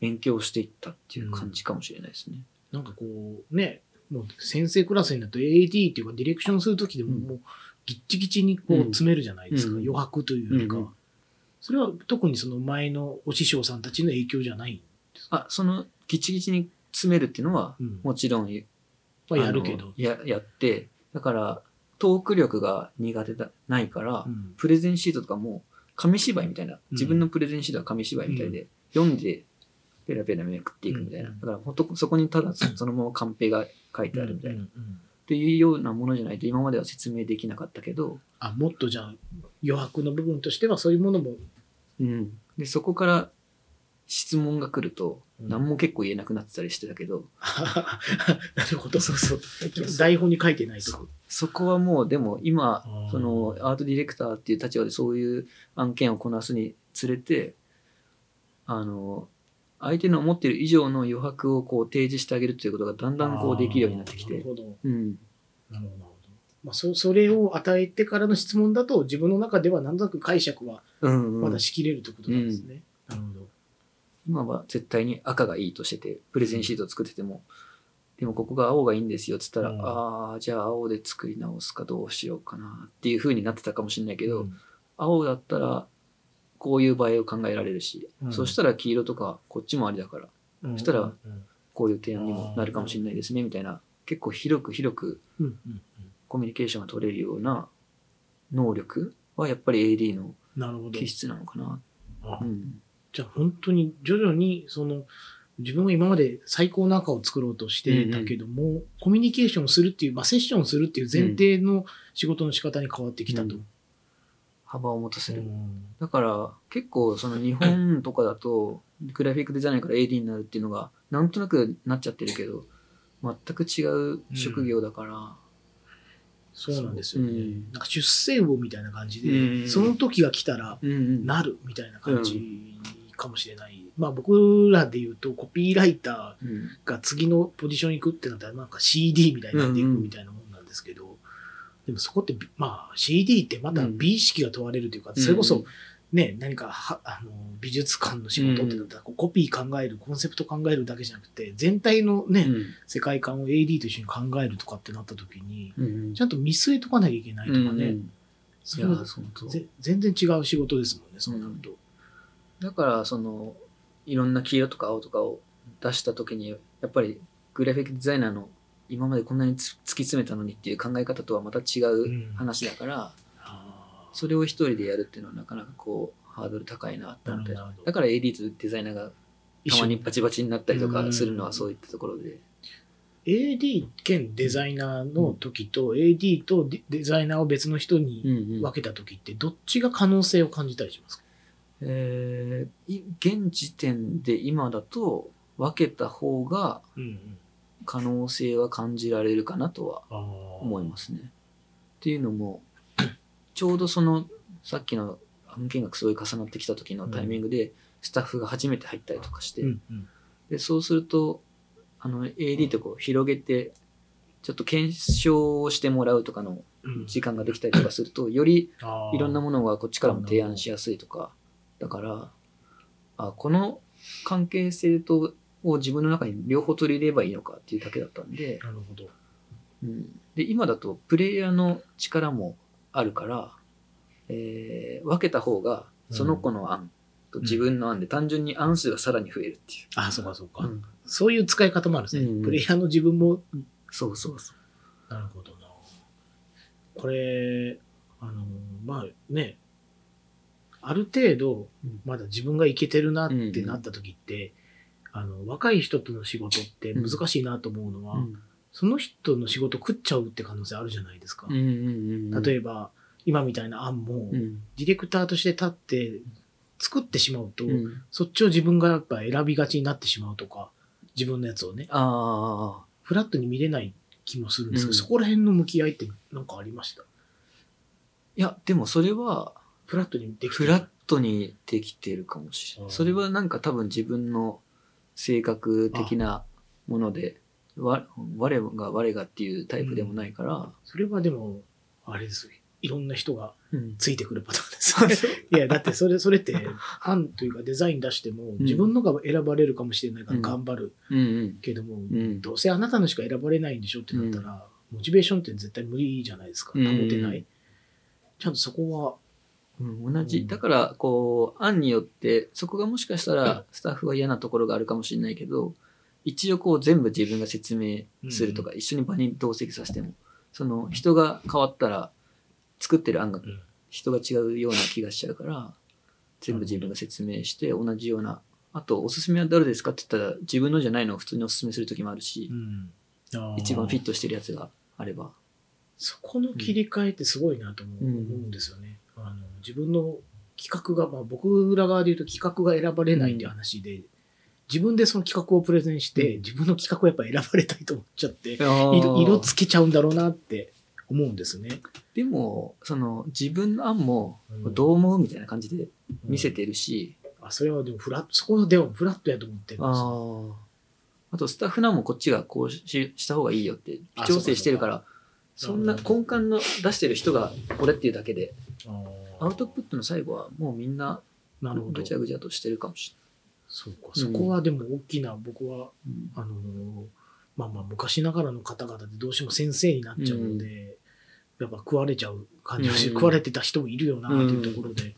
勉強していったっていう感じかもしれないですね。なんかこう、ね、もう先生クラスになると AD っていうかディレクションするときでも、うん。もうギッチギチにこううん。詰めるじゃないですか、うん。余白というよりか。は、うんそれは特にその前のお師匠さんたちの影響じゃない、あ、そのギチギチに詰めるっていうのはうん。もちろんはやるけど。あの。ややって、だからトーク力が苦手だないから、うん。プレゼンシートとかも紙芝居みたいな、ん。自分のプレゼンシートは紙芝居みたいで、読んでペラペラめくっていくみたいな。うん。だから本当そこにただそそのままカンペが書いてあるみたいな。っうんうんていうようなものじゃないと今までは説明できなかったけど、あもっとじゃあ余白の部分としてはそういうものも、うん。で、そこから質問が来ると、うん何も結構言えなくなってたりしてたけど、なるほど。そうそう。台本に書いてないとそそこはもう、でも今そのアートディレクターっていう立場でそういう案件をこなすにつれて、あの、相手の思っている以上の余白をこう提示してあげるということがだんだんこうできるようになってきて、なるほど。うん。なるほど。なるほどまあ、そそれを与えてからの質問だと自分の中ではなんとなく解釈はまだ。しきれるということなんですね。なるほど。今は絶対に赤がいいとしてて、プレゼンシートを作ってても、でもここが青がいいんですよっつったら、うんああ、じゃあ青で作り直すかどうしようかなっていう風になってたかもしれないけど、うん青だったらこういう場合を考えられるし、うんそしたら黄色とかこっちもありだから、うんしたらうんこういう提案にもなるかもしれないですね、みたいな、結構広く広くうんうんうんコミュニケーションが取れるような能力はやっぱり AD の気。質なのかな。あうん。じゃあ本当に徐々にその自分は今まで最高の赤を作ろうとしてたけども、コミュニケーションするっていう、まあ、セッションするっていう前提の仕事の仕方に変わってきたと。うん幅を持たせる。うんだから結構その日本とかだとグラフィックデザイナーから AD になるっていうのがなんとなくなっちゃってるけど全く違う職業だから、そうなんですよね。うんなんか出世魚みたいな感じで、うんその時が来たら、うんうんなるみたいな感じかもしれない。まあ僕らで言うと、コピーライタうんーが次のポジション行くってなったら、なんか CD みたいになっていくみたいなもんなんですけど、でもそこって、まあ CD ってまた美意識が問われるというか、それこそ、ね、何かはあの美術館の仕事ってなったら、コピー考える、コンセプト考えるだけじゃなくて、全体のね、うん。世界観を AD と一緒に考えるとかってなった時に、うん。ちゃんと見据えとかなきゃいけないとかね、うん。そうぜ全然違う仕事ですもんね、そうなると。だからそのいろんな黄色とか青とかを出した時にやっぱりグラフィックデザイナーの今までこんなにつ突き詰めたのにっていう考え方とはまた違う話だから、あー。それを一人でやるっていうのはなかなかこうハードル高いなって思だから AD とデザイナーがたまにバチバチになったりとかするのはそういったところで。AD 兼デザイナーの時と AD とデデザイナーを別の人にうんうん。分けた時ってどっちが可能性を感じたりしますか、えーい現時点で今だと分けた方がうんうん、可能性は感じられるかなとは思思いますね。っていうのも ちょうどそのさっきの案件がすごい重なってきた時のタイミングでスタッフが初めて入ったりとかして、うんうん。でそうするとあの AD ってこう広げてちょっと検証をしてもらうとかのうん。時間ができたりとかするとよりいろんなものがこっちからも提案しやすいとかだからあこの関係性とを自分の中に両方取り入れればいいのかっていうだけだったんで、なるほど。うん、で今だとプレイヤーの力もあるから、えー分けた方がその子の案と自分の案で単純に案数がさらに増えるっていう。あ、そうかそうか、うん。そういう使い方もあるんですね。うんプレイヤーの自分も、そうそうそう。なるほどな。これ、あの、まあね、ある程度うん、まだ自分がいけてるなってなった時って、あの、若い人との仕事って難しいなと思うのは、うん。その人の仕事食っちゃうって可能性あるじゃないですか。うんうんうん、例えば、今みたいな案も、うん。ディレクターとして立って作ってしまうと、うん、そっちを自分がやっぱ選びがちになってしまうとか、自分のやつをね、フラットに見れない気もするんですけど、うん。そこら辺の向き合いってなんかありました？いやでもそれはフラットにできてフラットにできてるかもしれない。それはなんか多分自分の性格的なもので、わ我が我がっていうタイプでもないから、それはでも、あれですよ。いろんな人がうん。ついてくるパターンです。いや、だってそれ、それって、案というかデザイン出しても、自分のが選ばれるかもしれないからうん。頑張るうんうん。けども、ん。どうせあなたのしか選ばれないんでしょってなったら、モチベーションって絶対無理じゃないですか。保うんてない。ちゃんとそこは、うん、同じ、うん。だからこう案によってそこがもしかしたらスタッフは嫌なところがあるかもしれないけど一応こう全部自分が説明するとか、一緒に場に同席させてもその人が変わったら作ってる案がうん。人が違うような気がしちゃうから全部自分が説明して同じようなあとおすすめは誰ですかって言ったら自分のじゃないのを普通におすすめする時もあるし、うん。一番フィットしてるやつがあれば。そこの切り替えってすごいなと思う,、うん。思うんですよね。あの自分の企画が、まあ、僕ら側で言うと企画が選ばれないっていう話で、自分でその企画をプレゼンして、うん。自分の企画をやっぱ選ばれたいと思っちゃって、色色色つけちゃうんだろうなって思うんですね。でもその自分の案もうん。どう思うみたいな感じで見せてるし、あそれはでもフラット、そこでもフラットやと思ってるんですよ。ああとスタッフなんもこっちがこうしした方がいいよってあ調整してるからそそんな根幹の出してる人がこれっていうだけで。あーアウトプットの最後はもうみんななるほどぐ。ちゃぐちゃとしてるかもしそうか。そこはでも大きな、僕は、れない。あのーまあまあ昔ながらの方々でどうしても先生になっちゃうので、やっぱ食われちゃう感じがして、うん食われてた人もいるよなっていうところで、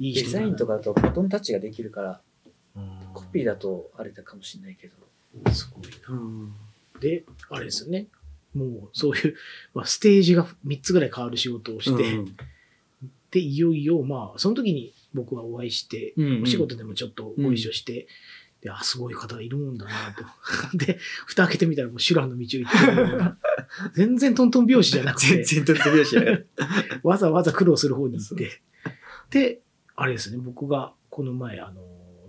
いいデザインとかだとバトンタッチができるからうんコピーだとあれだかもしれないけど。すごいな。で、あれですよね。もうそういう、まあ、ステージが3つぐらい変わる仕事をして、うんで、いよいよ、まあ、その時に僕はお会いして、うんうん。お仕事でもちょっとご一緒して、で、あ、すごい方がいるもんだなと。で、蓋開けてみたらもう修羅の道を行って 全然トントン拍子じゃなくて、全然取ってるしやから。わざわざ苦労する方に行って、で、あれですね、僕がこの前、あの、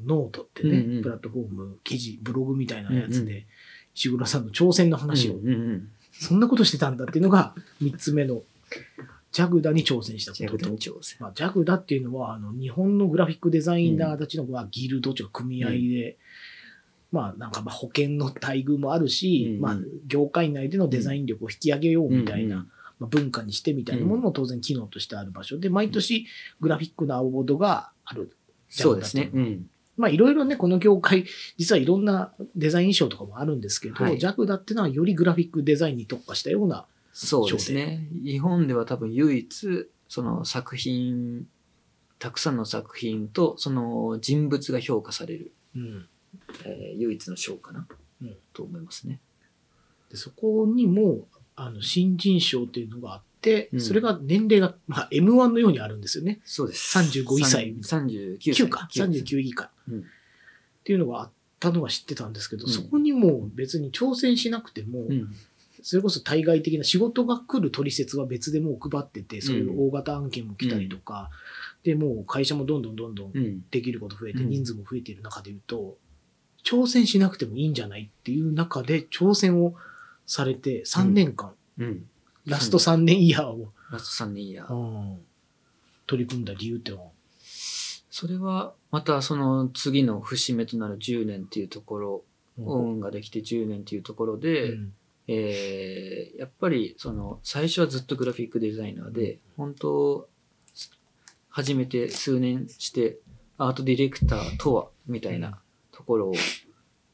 ノートってね、うんうん。プラットフォーム、記事、ブログみたいなやつで、うんう石黒さんの挑戦の話をうんうんそんなことしてたんだっていうのが3つ目の、ジャグダに挑戦したジャグことと。ダに挑戦。まあ、ジャグダっていうのは、あの、日本のグラフィックデザイナーたちの、まあ、ギルドというか組合で、まあ、なんか、まあ、保険の待遇もあるし、うんまあ、業界内でのデザイン力を引き上げようみたいな、うんうんまあ、文化にしてみたいなものも当然機能としてある場所で、毎年グラフィックなアワードがある。そうですね。うん。まあ、いろいろね、この業界、実はいろんなデザイン賞とかもあるんですけど、はいジャグダっていうのはよりグラフィックデザインに特化したような、そうですね。日本では多分唯一、その作品、たくさんの作品とその人物が評価される、うん、えー唯一の賞かな、うんと思いますね。でそこにも、あの、新人賞っていうのがあって、うんそれが年齢が、まあ、M1 のようにあるんですよね。そうです。35歳39歳。9か、39以下。うんっていうのがあったのは知ってたんですけど、うんそこにも別に挑戦しなくても、うん。それこそ対外的な仕事が来る取説は別でもう配ってて、そういう大型案件も来たりとか、で、もう会社もどんどんどんどんうん。できること増えて、うん。人数も増えている中で言うと、挑戦しなくてもいいんじゃないっていう中で挑戦をされて3年間、うん。ラスト3年イヤーを、ラスト3年イヤー。うん。取り組んだ理由ってのは、それは、またその次の節目となる10年っていうところ、運ができて10年っていうところで、うんえーやっぱりその最初はずっとグラフィックデザイナーで、本当初めて数年してアートディレクターとはみたいなところを、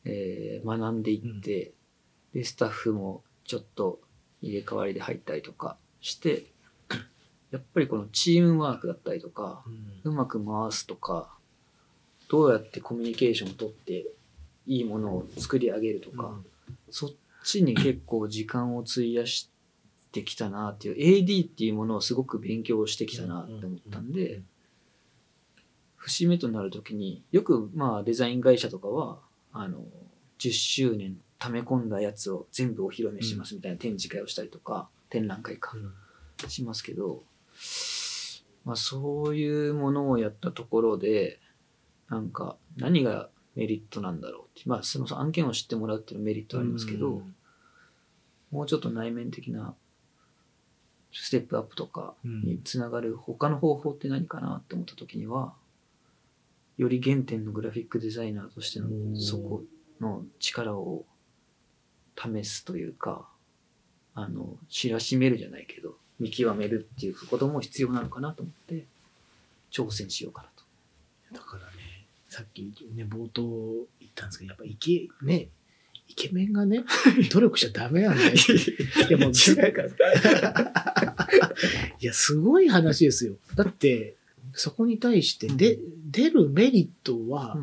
えー学んでいって、でスタッフもちょっと入れ替わりで入ったりとかしてやっぱりこのチームワークだったりとかうん。うまく回すとかどうやってコミュニケーションをとっていいものを作り上げるとか、そっちに結構時間を費やしてきたなっていう、AD っていうものをすごく勉強してきたなって思ったんで、節目となるときに、よくまあデザイン会社とかは、あの、10周年溜め込んだやつを全部お披露目しますみたいな展示会をしたりとか、展覧会か、しますけど、まあそういうものをやったところで、なんか何がメリットなんだろうって、まあその案件を知ってもらうっていうメリットありますけど、もうちょっと内面的なステップアップとかにつながる他の方法って何かなって思った時には、より原点のグラフィックデザイナーとしてのそこの力を試すというか、あの、知らしめるじゃないけど、見極めるっていうことも必要なのかなと思って、挑戦しようかなと。だからね、さっきね、冒頭言ったんですけど、やっぱイケ、ね、イケメンがね、努力しちゃダメなんだよ。いやもうず違うから。いや、すごい話ですよ。だって、そこに対してで、出るメリットは、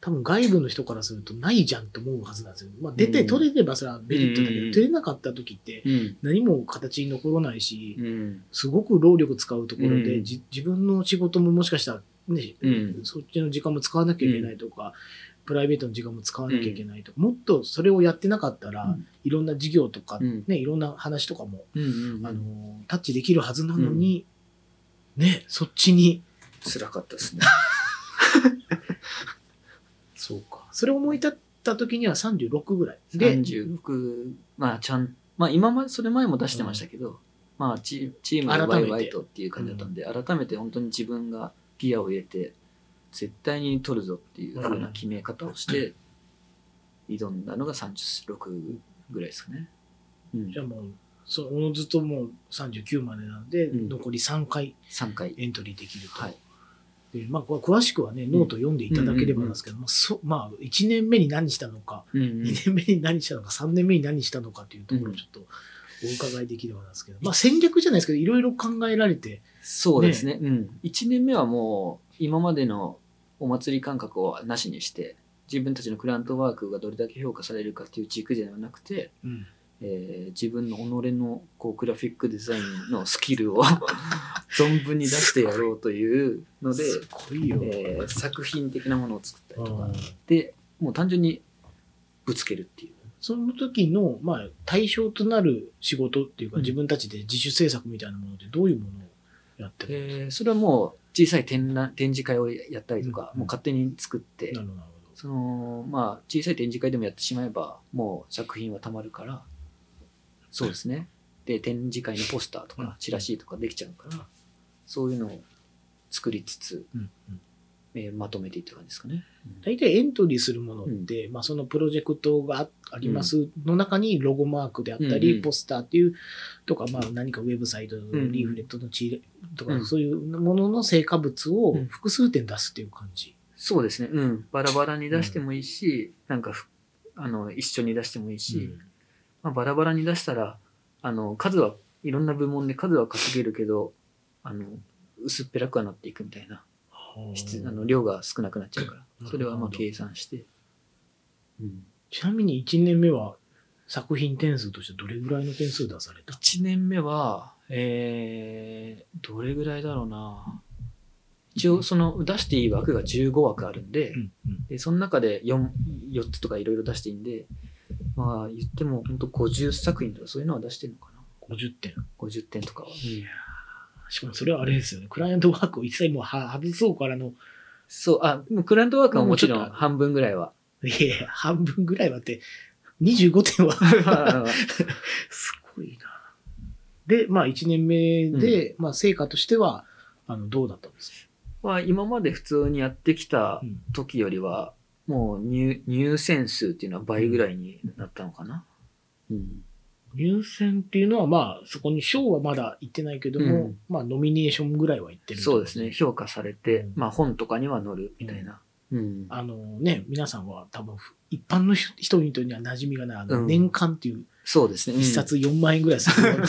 多分外部の人からするとないじゃんと思うはずなんですよ。まあ、出てうん取れればそれはメリットだけど、うん出れなかった時ってうん。何も形に残らないし、うん。すごく労力使うところで、自分の仕事ももしかしたらね、うんそっちの時間も使わなきゃいけないとか、プライベートの時間も使わなきゃいけないとか、もっとそれをやってなかったら、うんいろんな事業とか、うんね、いろんな話とかも、うん。うん。あの、タッチできるはずなのに、ね、そっちに、辛かったですね。そうか。それを思い立った時には36ぐらい。で、36、まあちゃん、まあ今まで、それ前も出してましたけど、まあチチームでワイワイとっていう感じだったんで、改めて本当に自分がギアを入れて、絶対に取るぞっていう風な決め方をして、挑んだのが36ぐらいですかね。うん。じゃあもう、そう、おのずともう39までなので、うん。残り3回3回。エントリーできると。はい。でまあ、詳しくはね、ノート読んでいただければなんですけどまあ、1年目に何したのか、うん2年目に何したのか、3年目に何したのかというところをちょっとお伺いできればなんですけど、まあ戦略じゃないですけど、いろいろ考えられて、そうですね。うん。1年目はもう、今までのお祭り感覚をなしにして、自分たちのクラントワークがどれだけ評価されるかっていう軸ではなくて、うんえー自分の己のこうグラフィックデザインのスキルを 存分に出してやろうというので。えー作品的なものを作ったりとかうんでもう単純にぶつけるっていう。その時の、まあ、対象となる仕事っていうか、うん自分たちで自主制作みたいなものってどういうものをやってるえー。それはもう小さい展覧展示会をやったりとか、うんもう勝手に作って、そのまあ小さい展示会でもやってしまえばもう作品はたまるからそうですね。で、展示会のポスターとうん。か、チラシとかできちゃうから、そういうのを作りつつ、うんうん。えーまとめていった感じですかね。大体エントリーするものって、まあ、そのプロジェクトがあありますの中にロゴマークであったり、うんうんポスターっていうとか、まあ、何かウェブサイト、んリーフレットのチーとか、うんそういうものの成果物をうん複数点出すっていう感じ。そうですね。うん。バラバラに出してもいいし、なんかふ、あの、一緒に出してもいいし、まあ、バラバラに出したら、あの、数は、いろんな部門で数は稼げるけど、あの、薄っぺらくはなっていくみたいな。質あの量が少なくなっちゃうから。それはまあ計算して。うん。ちなみに1年目は作品点数としてどれぐらいの点数出された？1年目は、えー、どれぐらいだろうな。一応、その、出していい枠が15枠あるんで、うんうんで、その中で 4, 4つとかいろいろ出していいんで、まあ、言っても本当50作品とかそういうのは出してるのかな。50点。50点とかは。いやーしかもそれはあれですよね。クライアントワークを一切もうは外そうからの、そう、あ、クライアントワークはもちろん半分ぐらいは。いや半分ぐらいはって、25点は すごいな。で、まあ1年目で、まあ成果としては、あの、どうだったんですまあ、今まで普通にやってきたか、うん時よりは、もう入入選数っていうのは倍ぐらいになったのかな。うん。入選っていうのは、まあ、そこに賞はまだ行ってないけども、うんまあ、ノミネーションぐらいは行ってるそうですね。。評価されて、うんまあ本とかには載るみたいな。うん。あのね、皆さんは多分、一般の人々には馴染みがない、あの、うん年間っていうそうですね。うん一冊4万円ぐらいする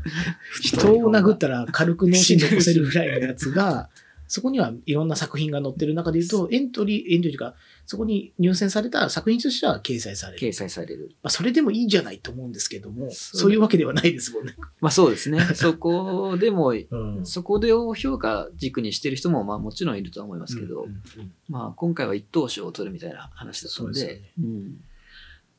人を殴ったら軽く脳死残せるぐらいのやつが、そこにはいろんな作品が載ってる中で言うと、エントリー、エントリーというか、そこに入選された作品としては掲載される。掲載される。まあ、それでもいいんじゃないと思うんですけども、そういうわけではないですもんね。まあそうですね。そこでも、うん。そこでを評価軸にしてる人もまあもちろんいるとは思いますけど、うんうんうん。まあ今回は一等賞を取るみたいな話だったので、でね。うん。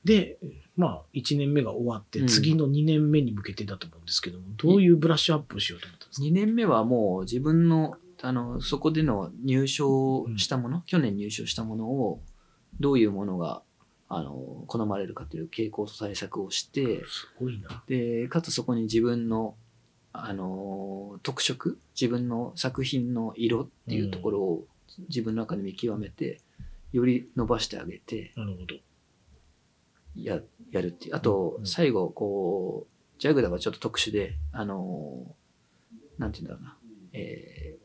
で、まあ、1年目が終わって、うん。次の2年目に向けてだと思うんですけども、どういうブラッシュアップをしようと思ったんですか？2年目はもう自分の、あの、そこでの入賞したもの、去年入賞したものを、どういうものが、あの、好まれるかという傾向と対策をして、すごいな。で、かつそこに自分の、あの、特色、自分の作品の色っていうところを自分の中で見極めて、より伸ばしてあげて、なるほど。や、やるっていう。あとう、ん最後、こう、ジャグダはちょっと特殊で、あの、なんて言うんだろうな。えーあ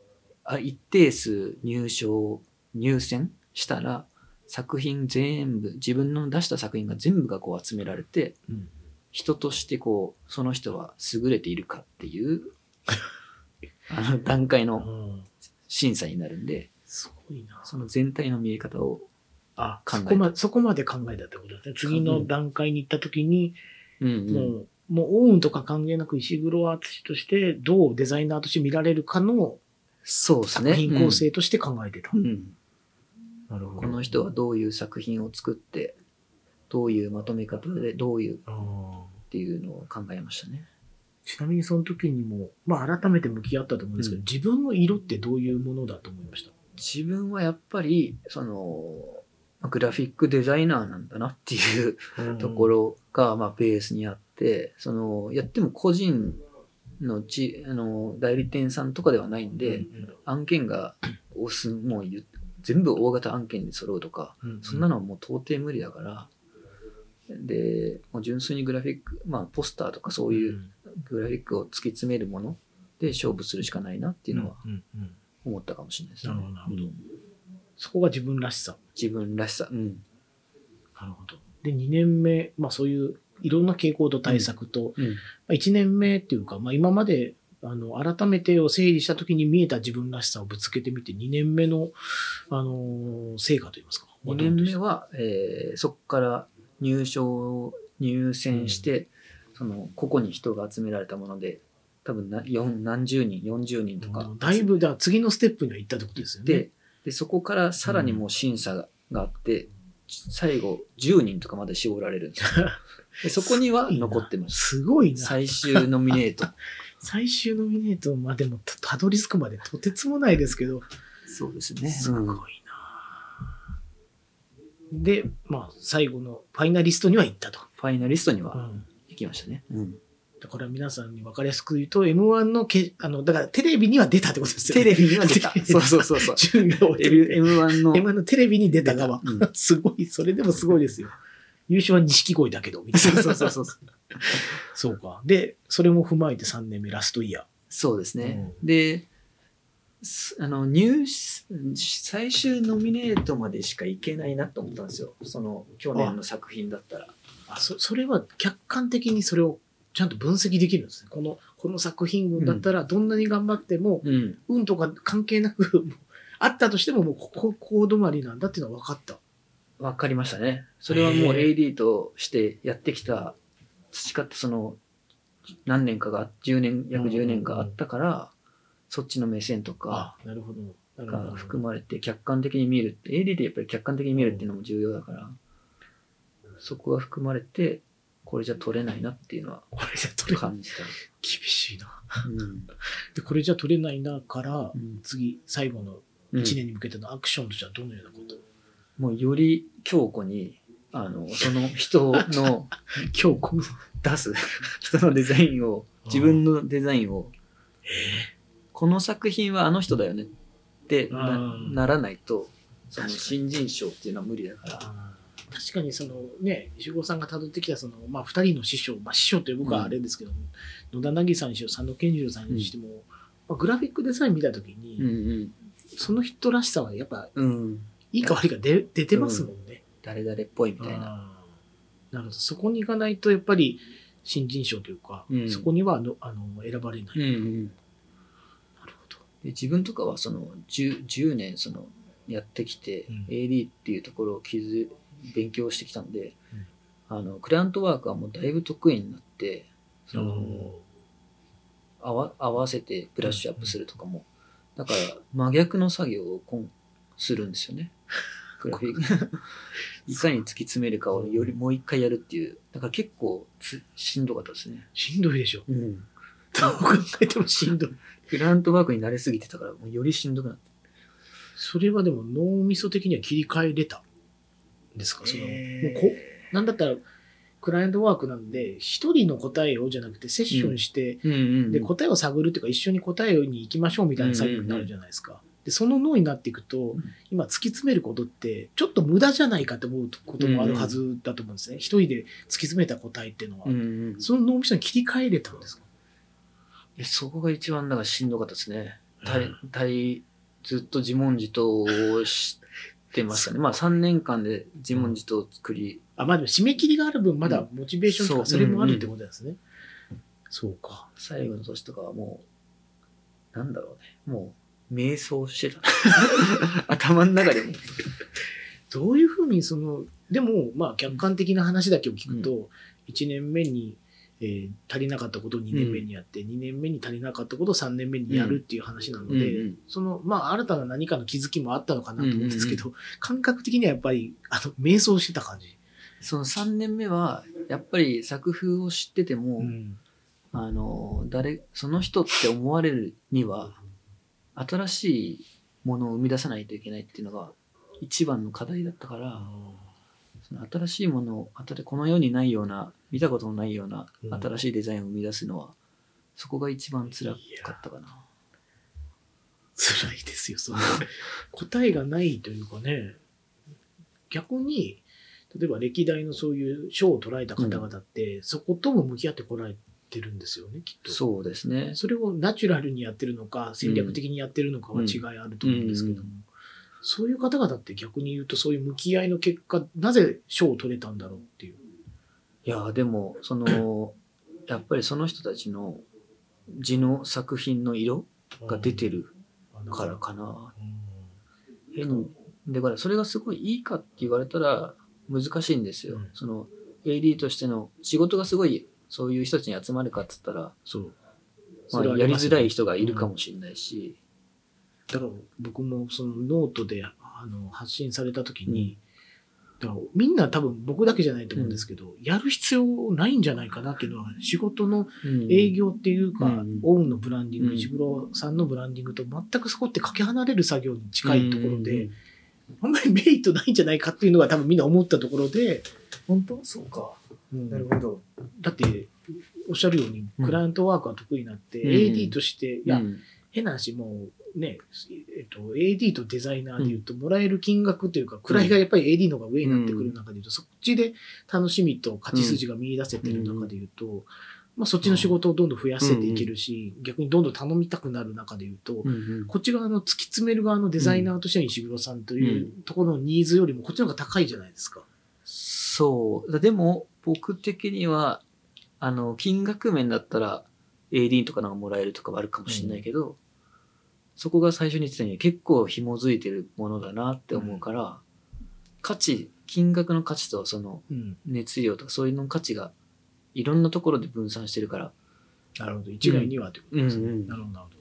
一定数入賞、入選したら、作品全部、自分の出した作品が全部がこう集められて、うん。人としてこう、その人は優れているかっていう、あの段階のうん。審査になるんで、すごいな。その全体の見え方を、あ、考えた。そこまそこまで考えたってことですね。次の段階に行った時に、うんうん。もう、もう、オウンとか関係なく石黒敦として、どうデザイナーとして見られるかのそうですね。作品構成として考えてた。うんうんなるほこの人はどういう作品を作って、どういうまとめ方で、どういうっていうのを考えましたね。ちなみにその時にも、まあ改めて向き合ったと思うんですけど、うん自分の色ってどういうものだと思いました？自分はやっぱり、その、グラフィックデザイナーなんだなっていうところが、まあ、ベースにあって、その、やっても個人のち、あの、代理店さんとかではないんで、うん案件が押す、もう全部大型案件で揃うとか、うんそんなのはもう到底無理だから、で、もう純粋にグラフィック、まあ、ポスターとかそういうグラフィックを突き詰めるもので勝負するしかないなっていうのはうんうんうん思ったかもしれないですね。なるほどなるほどうんそこが自分らしさ。自分らしさ。うん。なるほど。で、2年目、まあそういういろんな傾向と対策と、うん。まあ、1年目っていうか、まあ今まで、あの、改めてを整理した時に見えた自分らしさをぶつけてみて、2年目の、あのー成果といいますか。2年目は、えーそこから入賞、入選して、その、個々に人が集められたもので、多分な四何十人、40人とか。うんだいぶ、だ次のステップには行ったってことですよね。で、で、そこからさらにもう審査があって、最後10人とかまで絞られるんですよ。でそこには残ってました。すごいな。最終ノミネート。最終ノミネートまでもたたどり着くまでとてつもないですけど、そうですね。すごいな。うんで、まあ、最後のファイナリストには行ったと。ファイナリストにはうん行きましたね。うん。これは皆さんに分かりやすく言うと、M1 のけ、あの、だからテレビには出たってことですよね。テレビには出た。そうそうそうそう。順位が多い M1 の。M1 のテレビに出た側。うん すごい、それでもすごいですよ。優勝は錦鯉だけど、みたいな。そうそうそうそう。そうか。で、それも踏まえて3年目ラストイヤそうですね。で、すあの、入試、最終ノミネートまでしかいけないなと思ったんですよ。その、去年の作品だったら。ー。あ、そ、それは客観的にそれをちゃんと分析できるんですね。この、この作品群だったらどんなに頑張っても、うん。運とか関係なく、あったとしてももうここ、こう止まりなんだっていうのは分かった。わかりましたね。それはもうへ AD としてやってきた、培ってその、何年かが、10年、約10年があったから、そっちの目線とかあ、なるほど。がど。含まれて客観的に見るって、AD でやっぱり客観的に見るっていうのも重要だから、そこが含まれて、これじゃ取れないなっていうのはこれじゃ取れ、感じた。厳しいな。うん で、これじゃ取れないなからう、ん次、最後のうん1年に向けてのアクションとしてはどのようなこと、もうより強固に、あの、その人の今日この、出す 人のデザインを、自分のデザインを、この作品はあの人だよねってなうん。ならないと、その新人賞っていうのは無理だから。確かにそのね、石郷さんが辿ってきたその、まあ、二人の師匠、まあ、師匠という僕はあれですけども、野田凪さんにしろ、佐野健次郎さんにしても、まあ、グラフィックデザイン見たときに、うん。その人らしさはやっぱ、うん。うん。いいか悪いか出出てますもんね。誰々っぽいみたいな。なるほど。そこに行かないと、やっぱり、新人賞というか、うんそこにはあのあの選ばれない。なるほど。で自分とかはその 10, 10年そのやってきて、うん AD っていうところを傷勉強してきたんで、あのクライアントワークはもうだいぶ得意になってその合わ合わせてブラッシュアップするとかも、だから真逆の作業をこんするんですよね。グラフィックいかに突き詰めるかをよりもう一回やるっていうだから結構つしんどかったですね。しんどいでしょ。うん、どう考えても しんどい。クラントワークに慣れすぎてたからもうよりしんどくなってそれはでも脳みそ的には切り替えれたんですか？その、えーもうこなんだったら、クライアントワークなんで、一人の答えをじゃなくて、セッションして、うんうんうんで、答えを探るっていうか、一緒に答えに行きましょうみたいな作業になるじゃないですか。で、その脳になっていくとうん、今突き詰めることって、ちょっと無駄じゃないかと思うこともあるはずだと思うんですね。一人で突き詰めた答えっていうのは。うんうんその脳みそに切り替えれたんですか？えそこが一番だからしんどかったですね。たいたいずっと自問自答をしてましたね。まあ3年間で自問自答を作り、あ、まあでも締め切りがある分、まだモチベーションとかそれもあるってことですね。そうか。最後の年とかはもう、なんだろうね。もう、瞑想してた。頭の中でも。どういうふうにその、でも、まあ客観的な話だけを聞くと、1年目に、えー足りなかったことを2年目にやって、2年目に足りなかったことを3年目にやるっていう話なので、うんうんその、まあ新たな何かの気づきもあったのかなと思うんですけど、感覚的にはやっぱり、あの、瞑想してた感じ。その3年目は、やっぱり作風を知ってても、うんあの、誰、その人って思われるには、新しいものを生み出さないといけないっていうのが一番の課題だったから、その新しいものを、あたこの世にないような、見たことのないようなうん。新しいデザインを生み出すのは、そこが一番辛かったかな。辛いですよ、その答えがないというかね、逆に、例えば歴代のそういう賞を捉えた方々って、そことも向き合ってこられてるんですよね、きっと。そうですね。それをナチュラルにやってるのか、戦略的にやってるのかは違いあると思うんですけども、うんそういう方々って逆に言うと、そういう向き合いの結果、なぜ賞を取れたんだろうっていう。いや、でも、その、やっぱりその人たちの字の作品の色が出てるからかな。変に、だからそれがすごいいいかって言われたら難しいんですよ。うんその AD としての仕事がすごいそういう人たちに集まるかっつったら、そう。まそあ、やりづらい人がいるかもしれないし、だから僕もそのノートであの発信された時に、だからみんな多分僕だけじゃないと思うんですけど、やる必要ないんじゃないかなっていうのは仕事のうん。営業っていうか、うんオウンのブランディング、うん。石黒さんのブランディングと全くそこってかけ離れる作業に近いところで、あんまりメリットないんじゃないかっていうのが多分みんな思ったところで、本当？そうか。うん。なるほど。だって、おっしゃるように、うん。クライアントワークが得意になって、うん。AD として、いや、うん。変な話、もうね、えっと、AD とデザイナーで言うと、もらえる金額というか、位がやっぱり AD の方が上になってくる中で言うと、そっちで楽しみと勝ち筋が見出せてる中で言うと、まあそっちの仕事をどんどん増やせていけるし、逆にどんどん頼みたくなる中で言うと、こっち側の突き詰める側のデザイナーとしての石黒さんというところのニーズよりも、こっちの方が高いじゃないですか。そう。でも、僕的には、あの、金額面だったら、AD とかなんかもらえるとかはあるかもしれないけど、そこが最初に言ってたように結構紐づいてるものだなって思うから、価値、金額の価値とそのうん。熱量とかそういうの価値がいろんなところで分散してるから、なるほど。一概にはということですね。うんうんなるほど、なるほど。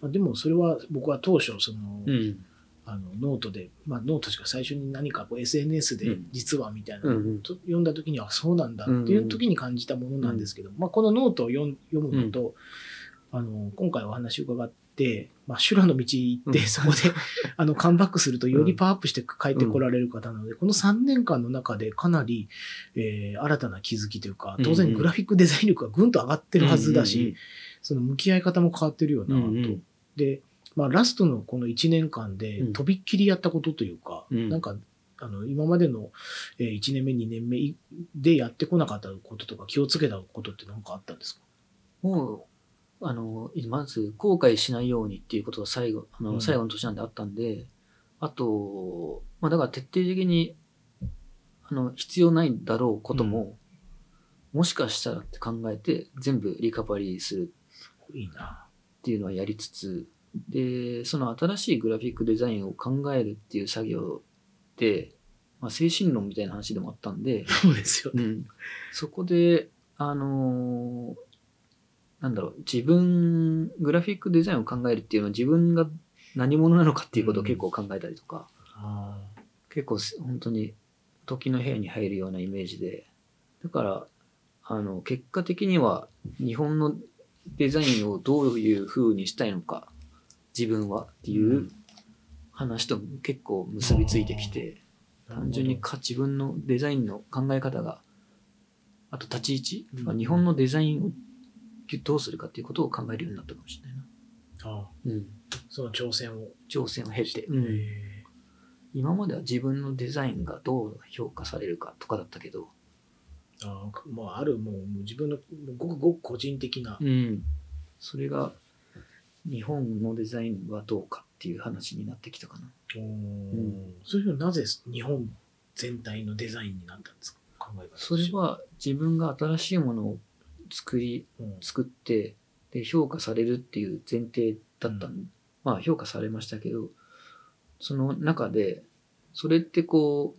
まあ、でもそれは僕は当初、その、うん。あのノートで、まあ、ノートしか最初に何かこう SNS でうん。実はみたいなのをうんうん。と読んだ時にはそうなんだっていう時に感じたものなんですけど、まあ、このノートを読むのと、あの今回お話を伺って、まあ、修羅の道行って、うん。そこで あのカムバックするとよりパワーアップして帰ってこられる方なので、この3年間の中でかなり、えー新たな気づきというか当うんうん。然グラフィックデザイン力がぐんと上がってるはずだし、うんうんその向き合い方も変わってるよなと。うんうん。で、まあ、ラストのこの1年間でうん。とびっきりやったことというか、うん。なんかあの今までのえー1年目2年目でやってこなかったこととか気をつけたことって何かあったんですか？もう、あの、まず後悔しないようにっていうことが最後、あの、うん。最後の年なんであったんで、あと、まあだから徹底的に、あの、必要ないだろうことも、もしかしたらって考えて、全部リカバリーするいいな。っていうのはやりつつ、で、その新しいグラフィックデザインを考えるっていう作業って、まあ精神論みたいな話でもあったんで、そうですよね。うん、そこで、あのーなんだろう、自分、グラフィックデザインを考えるっていうのは自分が何者なのかっていうことを結構考えたりとか、あ結構す本当に時の部屋に入るようなイメージで、だから、あの、結果的には日本のデザインをどういう風にしたいのか、自分はっていううん話と結構結びついてきて、ー単純にか自分のデザインの考え方が、あと立ち位置、うんまあ日本のデザインをどうするかっていうことを考えるようになったかもしれないな。あうん。その挑戦を。挑戦を経て、うへん。ー今までは自分のデザインがどう評価されるかとかだったけど、あーもうあるもうもう自分のごくごく個人的な。うん。それが日本のデザインはどうかっていう話になってきたかな。おー。ん。そういうのはなぜ日本全体のデザインになったんですか？それ、は自分が新しいものを作り、うん。作って、で、評価されるっていう前提だったん、うまあ評価されましたけど、その中で、それってこ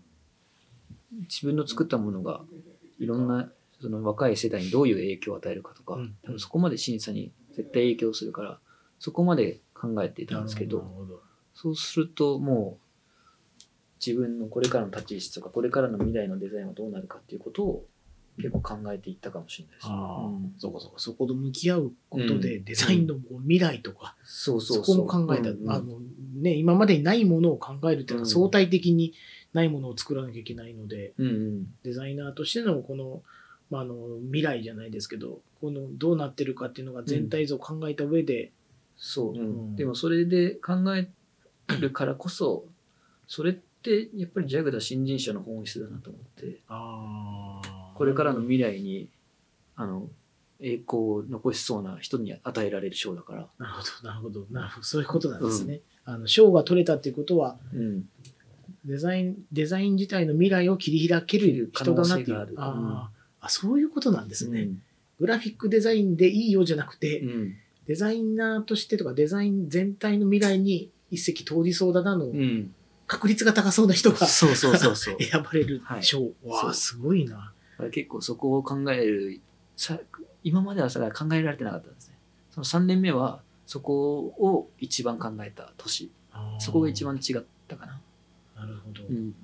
う、自分の作ったものがいろんなその若い世代にどういう影響を与えるかとか、うん。多分そこまで審査に絶対影響するから、そこまで考えていたんですけど、そうするともう自分のこれからの立ち位置とかこれからの未来のデザインはどうなるかっていうことを結構考えていったかもしれないです。ああ、うん。そうかそうか。そこと向き合うことで、うん。デザインの未来とか、そうそそう。そう。こも考えた、うんうん。あのね、今までにないものを考えるっていうのはうん。相対的にないものを作らなきゃいけないので、うんうん。デザイナーとしてのこの、まあ、あの未来じゃないですけど、このどうなってるかっていうのが全体像を考えた上で、そう、うんでもそれで考えるからこそ、それってやっぱりジャグダ新人賞の本質だなと思って、これからの未来に、あの、栄光を残しそうな人に与えられる賞だから。なるほど、なるほど、なるほど、そういうことなんですね。あの賞が取れたっていうことは、うん。デザイン、デザイン自体の未来を切り開ける人だなっていう。可能性があるあそういうことなんですね。うんグラフィックデザインでいいよじゃなくて、うん。デザイナーとしてとかデザイン全体の未来に一石投じそうだなの、うん。確率が高そうな人がそうそうそうそう。選ばれるはい賞。わすごいな。結構そこを考えるさ今まではさ考えられてなかったんですねその3年目はそこを一番考えた年そこが一番違ったかな、なるほど。うん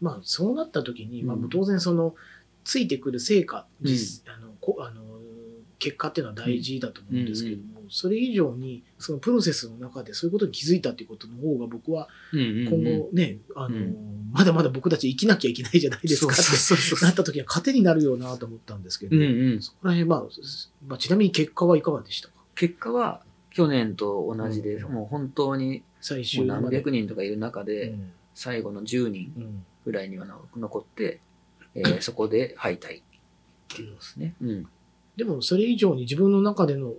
まあ、そうなった時に、まあうん、当然その、ついてくる成果、うん実あのこあの結果っていうのは大事だと思うんですけども、それ以上に、そのプロセスの中でそういうことに気づいたっていうことの方が僕はうんうんうん。今後ね、あの、うん。まだまだ僕たち生きなきゃいけないじゃないですかってなった時には糧になるよなと思ったんですけど、うんうん。そこら辺、まあ、まあ、ちなみに結果はいかがでしたか？結果は去年と同じで、うんもう本当にも最終何百人とかいる中で、うん。最後の10人うん。ぐらいには残って、えー そこで敗退っていうことですね。うん。でもそれ以上に自分の中での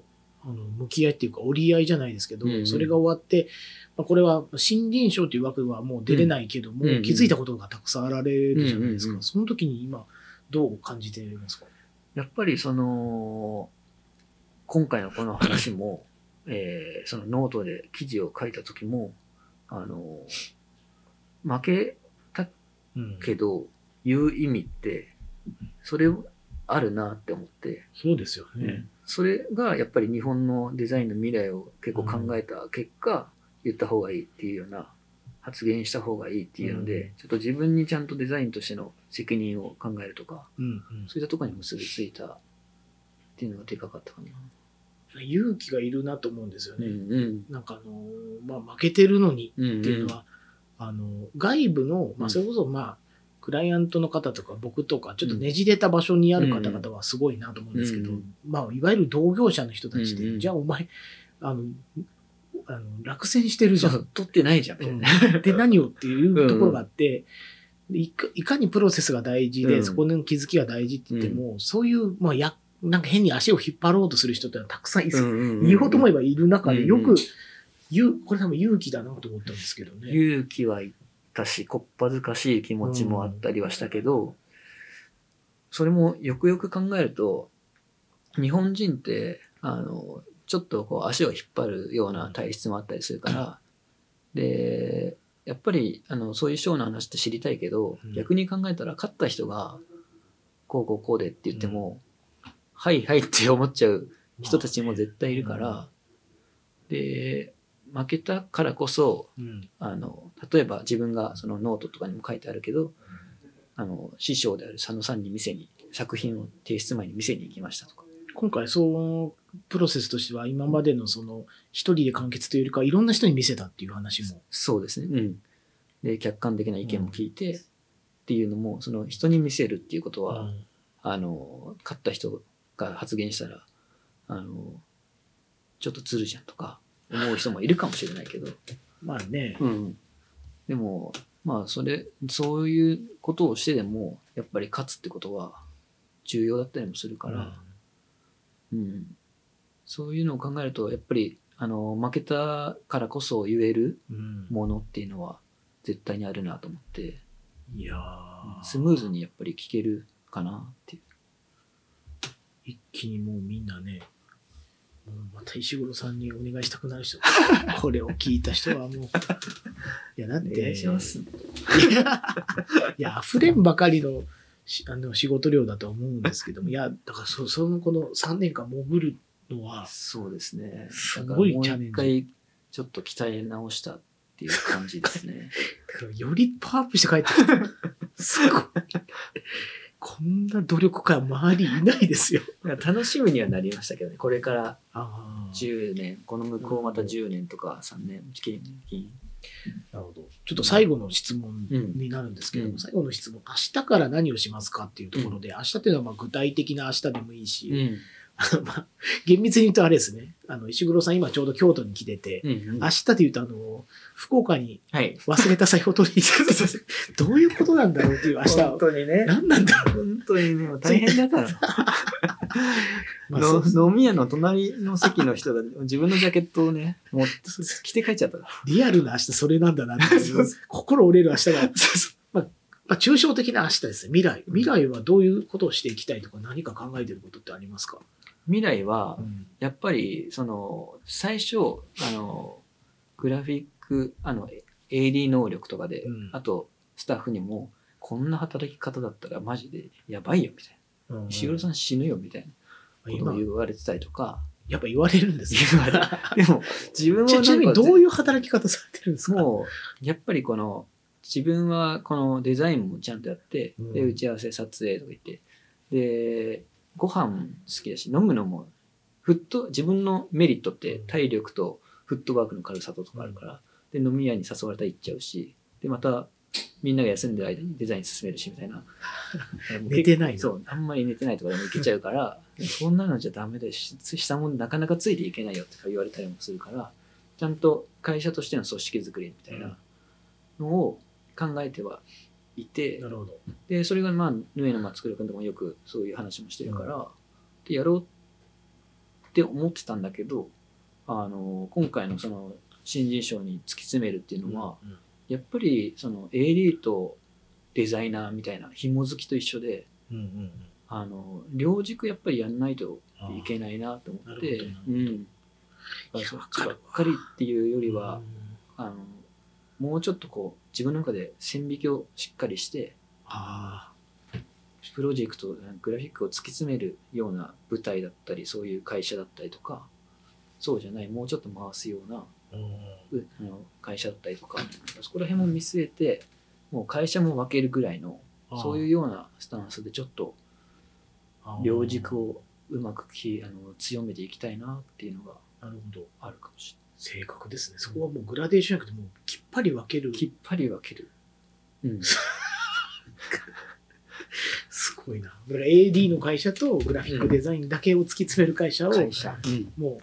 あの向き合いっていうか折り合いじゃないですけど、うんうん。それが終わって、まあ、これは新人賞という枠はもう出れないけども、うんうん。うん気づいたことがたくさんあられるじゃないですか、うんうんうん。その時に今どう感じていますか？やっぱりその、今回のこの話も、えーそのノートで記事を書いた時も、あの、負けたうん。けど、言う意味って、それあるなって思って、そうですよね。それがやっぱり日本のデザインの未来を結構考えた結果、言った方がいいっていうような、発言した方がいいっていうので、うんちょっと自分にちゃんとデザインとしての責任を考えるとか、うんうんそういったところに結びついたっていうのがでかかったかな。勇気がいるなと思うんですよね。うんなんかあのーまあ、負けてるのにうん。っていうのは、あの外部の、まあ、うんそれこそまあ、クライアントの方とか僕とかちょっとねじれた場所にある方々はすごいなと思うんですけど、うんまあ、いわゆる同業者の人たちで、じゃあお前あのあの落選してるじゃん。取ってないじゃん、で何をっていうところがあって、でいかいかにプロセスが大事で、うん。そこの気づきが大事って言っても、そういう、まあ、やなんか変に足を引っ張ろうとする人ってのはたくさんい言おうと思えばいる中で、よくうんうん、言うこれ多分勇気だなと思ったんですけどね。勇気はいったし、こっぱずかしい気持ちもあったりはしたけど、それもよくよく考えると、日本人って、あの、ちょっとこう足を引っ張るような体質もあったりするから、で、やっぱり、あの、そういうショーの話って知りたいけど、うん。逆に考えたら勝った人が、こうこうこうでって言っても、はいはいって思っちゃう人たちも絶対いるから、で、負けたからこそ、うんあの、例えば自分がそのノートとかにも書いてあるけど、あの、師匠である佐野さんに店に、作品を提出前に店に行きましたとか。今回そのプロセスとしては今までのその一人で完結というよりかいろんな人に見せたっていう話も。そうですね。うん。で、客観的な意見も聞いて、っていうのも、その人に見せるっていうことは、あの、勝った人が発言したら、あの、ちょっとずるじゃんとか思う人もいるかもしれないけど、まあね、うん。でも、まあ、それ、そういうことをしてでも、やっぱり勝つってことは重要だったりもするから、うん。そういうのを考えると、やっぱり、あの、負けたからこそ言えるうん。ものっていうのは絶対にあるなと思って、いやー。スムーズにやっぱり聞けるかなっていう。一気にもうみんなね、また石黒さんにお願いしたくなる人、これを聞いた人はもう、いや、だって、いや、いや溢れんばかりのしあの仕事量だとは思うんですけども、いや、だからそそのこの3年間潜るのは、そうですね。すごいチャレンジもう一回、ちょっと鍛え直したっていう感じですね。だからよりパワーアップして帰ってきた。すごい。こんな努力家周りいないですよ。楽しみにはなりましたけどね。これからああ。10年、この向こうまた10年とか3年。なるほど。ちょっと最後の質問うんになるんですけども、うん最後の質問、明日から何をしますかっていうところで、明日っていうのはまあ具体的な明日でもいいし、ん。まあ厳密に言うとあれですね、あの石黒さん今ちょうど京都に来てて、うん。明日で言うとあの、福岡にはい。忘れた財布を取りに行く。どういうことなんだろうっていう明日は、当にね。何なんだろう。本当にね、大変だから。まあ飲み屋の隣の席の人が自分のジャケットをね、持って、着て帰っちゃった。リアルな明日それなんだなっていう心折れる明日が、まあ、まあ、抽象的な明日ですね。未来。未来はどういうことをしていきたいとか何か考えてることってありますか、未来はう、ん。やっぱり、その、最初、あの、グラフィック、あの、AD 能力とかで、うん。あと、スタッフにも、こんな働き方だったらマジでやばいよ、みたいな。石黒さん死ぬよ、みたいな。こと今を、言われてたりとか、やっぱ言われるんです言われ でも、自分はちちなみにどうういう働き方されてるんですか？もう、やっぱりこの、自分はこのデザインもちゃんとやって、うん。で、打ち合わせ、撮影とか言って、で、ご飯好きだし、飲むのもフット、自分のメリットって体力とフットワークの軽さとかあるから、で、飲み屋に誘われたら行っちゃうし、で、また、みんなが休んでる間にデザイン進めるし、みたいな。寝てないの？そう、あんまり寝てないとかでもいけちゃうから、そんなのじゃダメだし、下もなかなかついていけないよって言われたりもするから、ちゃんと会社としての組織づくりみたいなのを考えてはいて、なるほど。で、それがまあ、ヌエの松倉君とかもよくそういう話もしてるから、で、やろうって思ってたんだけど、あの、今回のその、新人賞に突き詰めるっていうのは、うんやっぱりその AD とデザイナーみたいな紐づきと一緒で、うんうんうん。あの、両軸やっぱりやんないといけないなと思ってうん。そっちばっかりっていうよりうんは、あの、もうちょっとこう、自分の中で線引きをしっかりして、あプロジェクト、グラフィックを突き詰めるような舞台だったり、そういう会社だったりとか、そうじゃない、もうちょっと回すようなあ、の会社だったりとか、そこら辺も見据えて、もう会社も分けるぐらいの、そういうようなスタンスでちょっと両軸をうまくきあの強めていきたいなっていうのが。あるかもし正確ですね。そこはもうグラデーションじゃなくて、もうきっぱり分ける。きっぱり分ける。うん。すごいな。だから AD の会社とグラフィックデザインだけを突き詰める会社を、会社。うん。も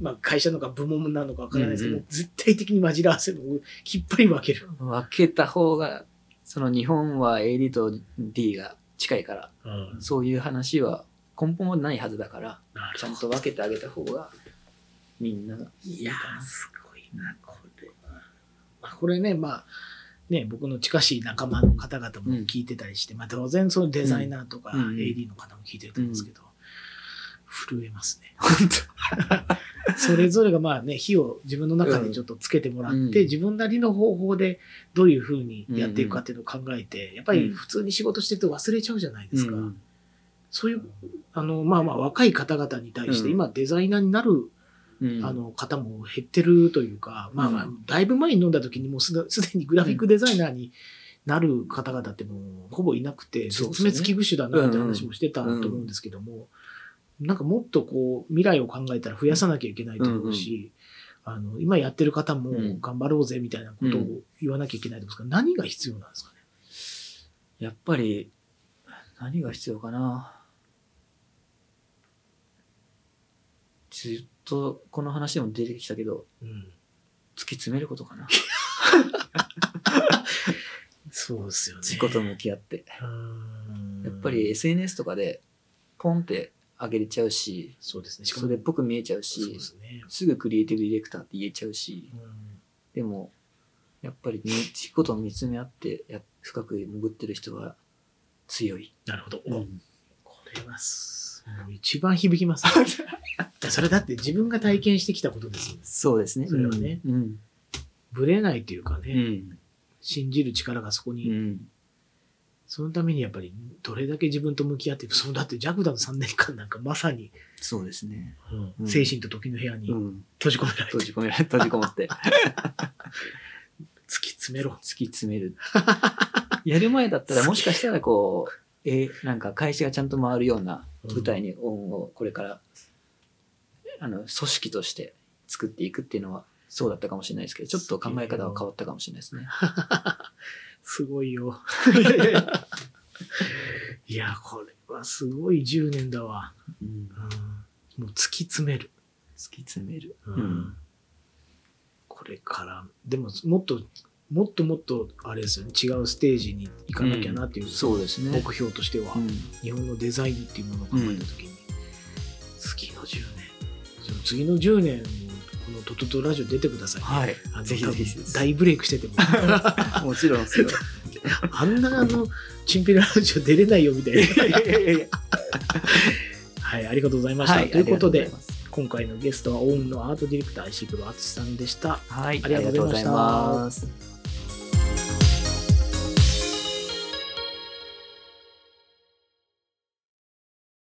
う、まあ会社のか部門なのかわからないですけど、うんうん絶対的に混らわせるのをきっぱり分ける。分けた方が、その日本は AD と D が近いから、うんそういう話は根本はないはずだから、ちゃんと分けてあげた方が、みんながいいやー、。すごいな、これは。まあ、これね、まあ、ね、僕の近しい仲間の方々も聞いてたりして、まあ当然そのデザイナーとか AD の方も聞いてると思うんですけど、震えますね。本 それぞれがまあね、火を自分の中でちょっとつけてもらって、うん自分なりの方法でどういうふうにやっていくかっていうのを考えて、やっぱり普通に仕事してると忘れちゃうじゃないですか。うんそういう、あの、まあまあ若い方々に対して、うん今デザイナーになるうんあの方も減ってるというか、まあまあう、だいぶ前に飲んだ時にもう すでにグラフィックデザイナーになる方々ってもうほぼいなくて、絶滅危惧種だなって話もしてたと思うんですけども、なんかもっとこう、未来を考えたら増やさなきゃいけないと思うし、あの、今やってる方もうん頑張ろうぜみたいなことを言わなきゃいけないと思うんですが、何が必要なんですかね？やっぱり、何が必要かな。とこの話でも出てきたけど、うん。突き詰めることかな。そうですよね。自己と向き合って。うんやっぱり SNS とかで、ポンって上げれちゃうし、そうですね。それっぽく見えちゃうし、ね。すぐクリエイティブディレクターって言えちゃうし、うんでも、やっぱりね自己と見つめ合ってや深く潜ってる人は強い。なるほど。うんこれは一番響きます、ね。それだって自分が体験してきたことです。そうですね。それはねうん。ぶれないというかね、うん。信じる力がそこうに、ん。そのためにやっぱりどれだけ自分と向き合って、そうだってジャクダの3年間なんかまさに、そうですね。うん精神と時の部屋にうん。閉じ込められて、閉じ込められ、閉じこもって。突き詰めろ。突き詰める。やる前だったらもしかしたらこう、えーなんか会社がちゃんと回るような舞台に恩をこれから、あの、組織として作っていくっていうのはそうだったかもしれないですけど、ちょっと考え方は変わったかもしれないですね。すごいよ。いや、これはすごい10年だわ。うんうん、もう突き詰める。突き詰める。うんうんこれから、でももっと、もっともっと、あれですよね、違うステージに行かなきゃなっていう、そうですね。目標としては、うん日本のデザインっていうものを考えたときに、次の10年、その次の10年、このトトトラジオ出てください、ね。はいあ。のぜひぜひ大ブレイクしてても、もちろんですよ。あんなあの、チンピララジオ出れないよみたいな。はい、ありがとうございました。はい。ということで今回のゲストはオウンのアートディレクター石黒敦さんでした。はい。ありがとうございました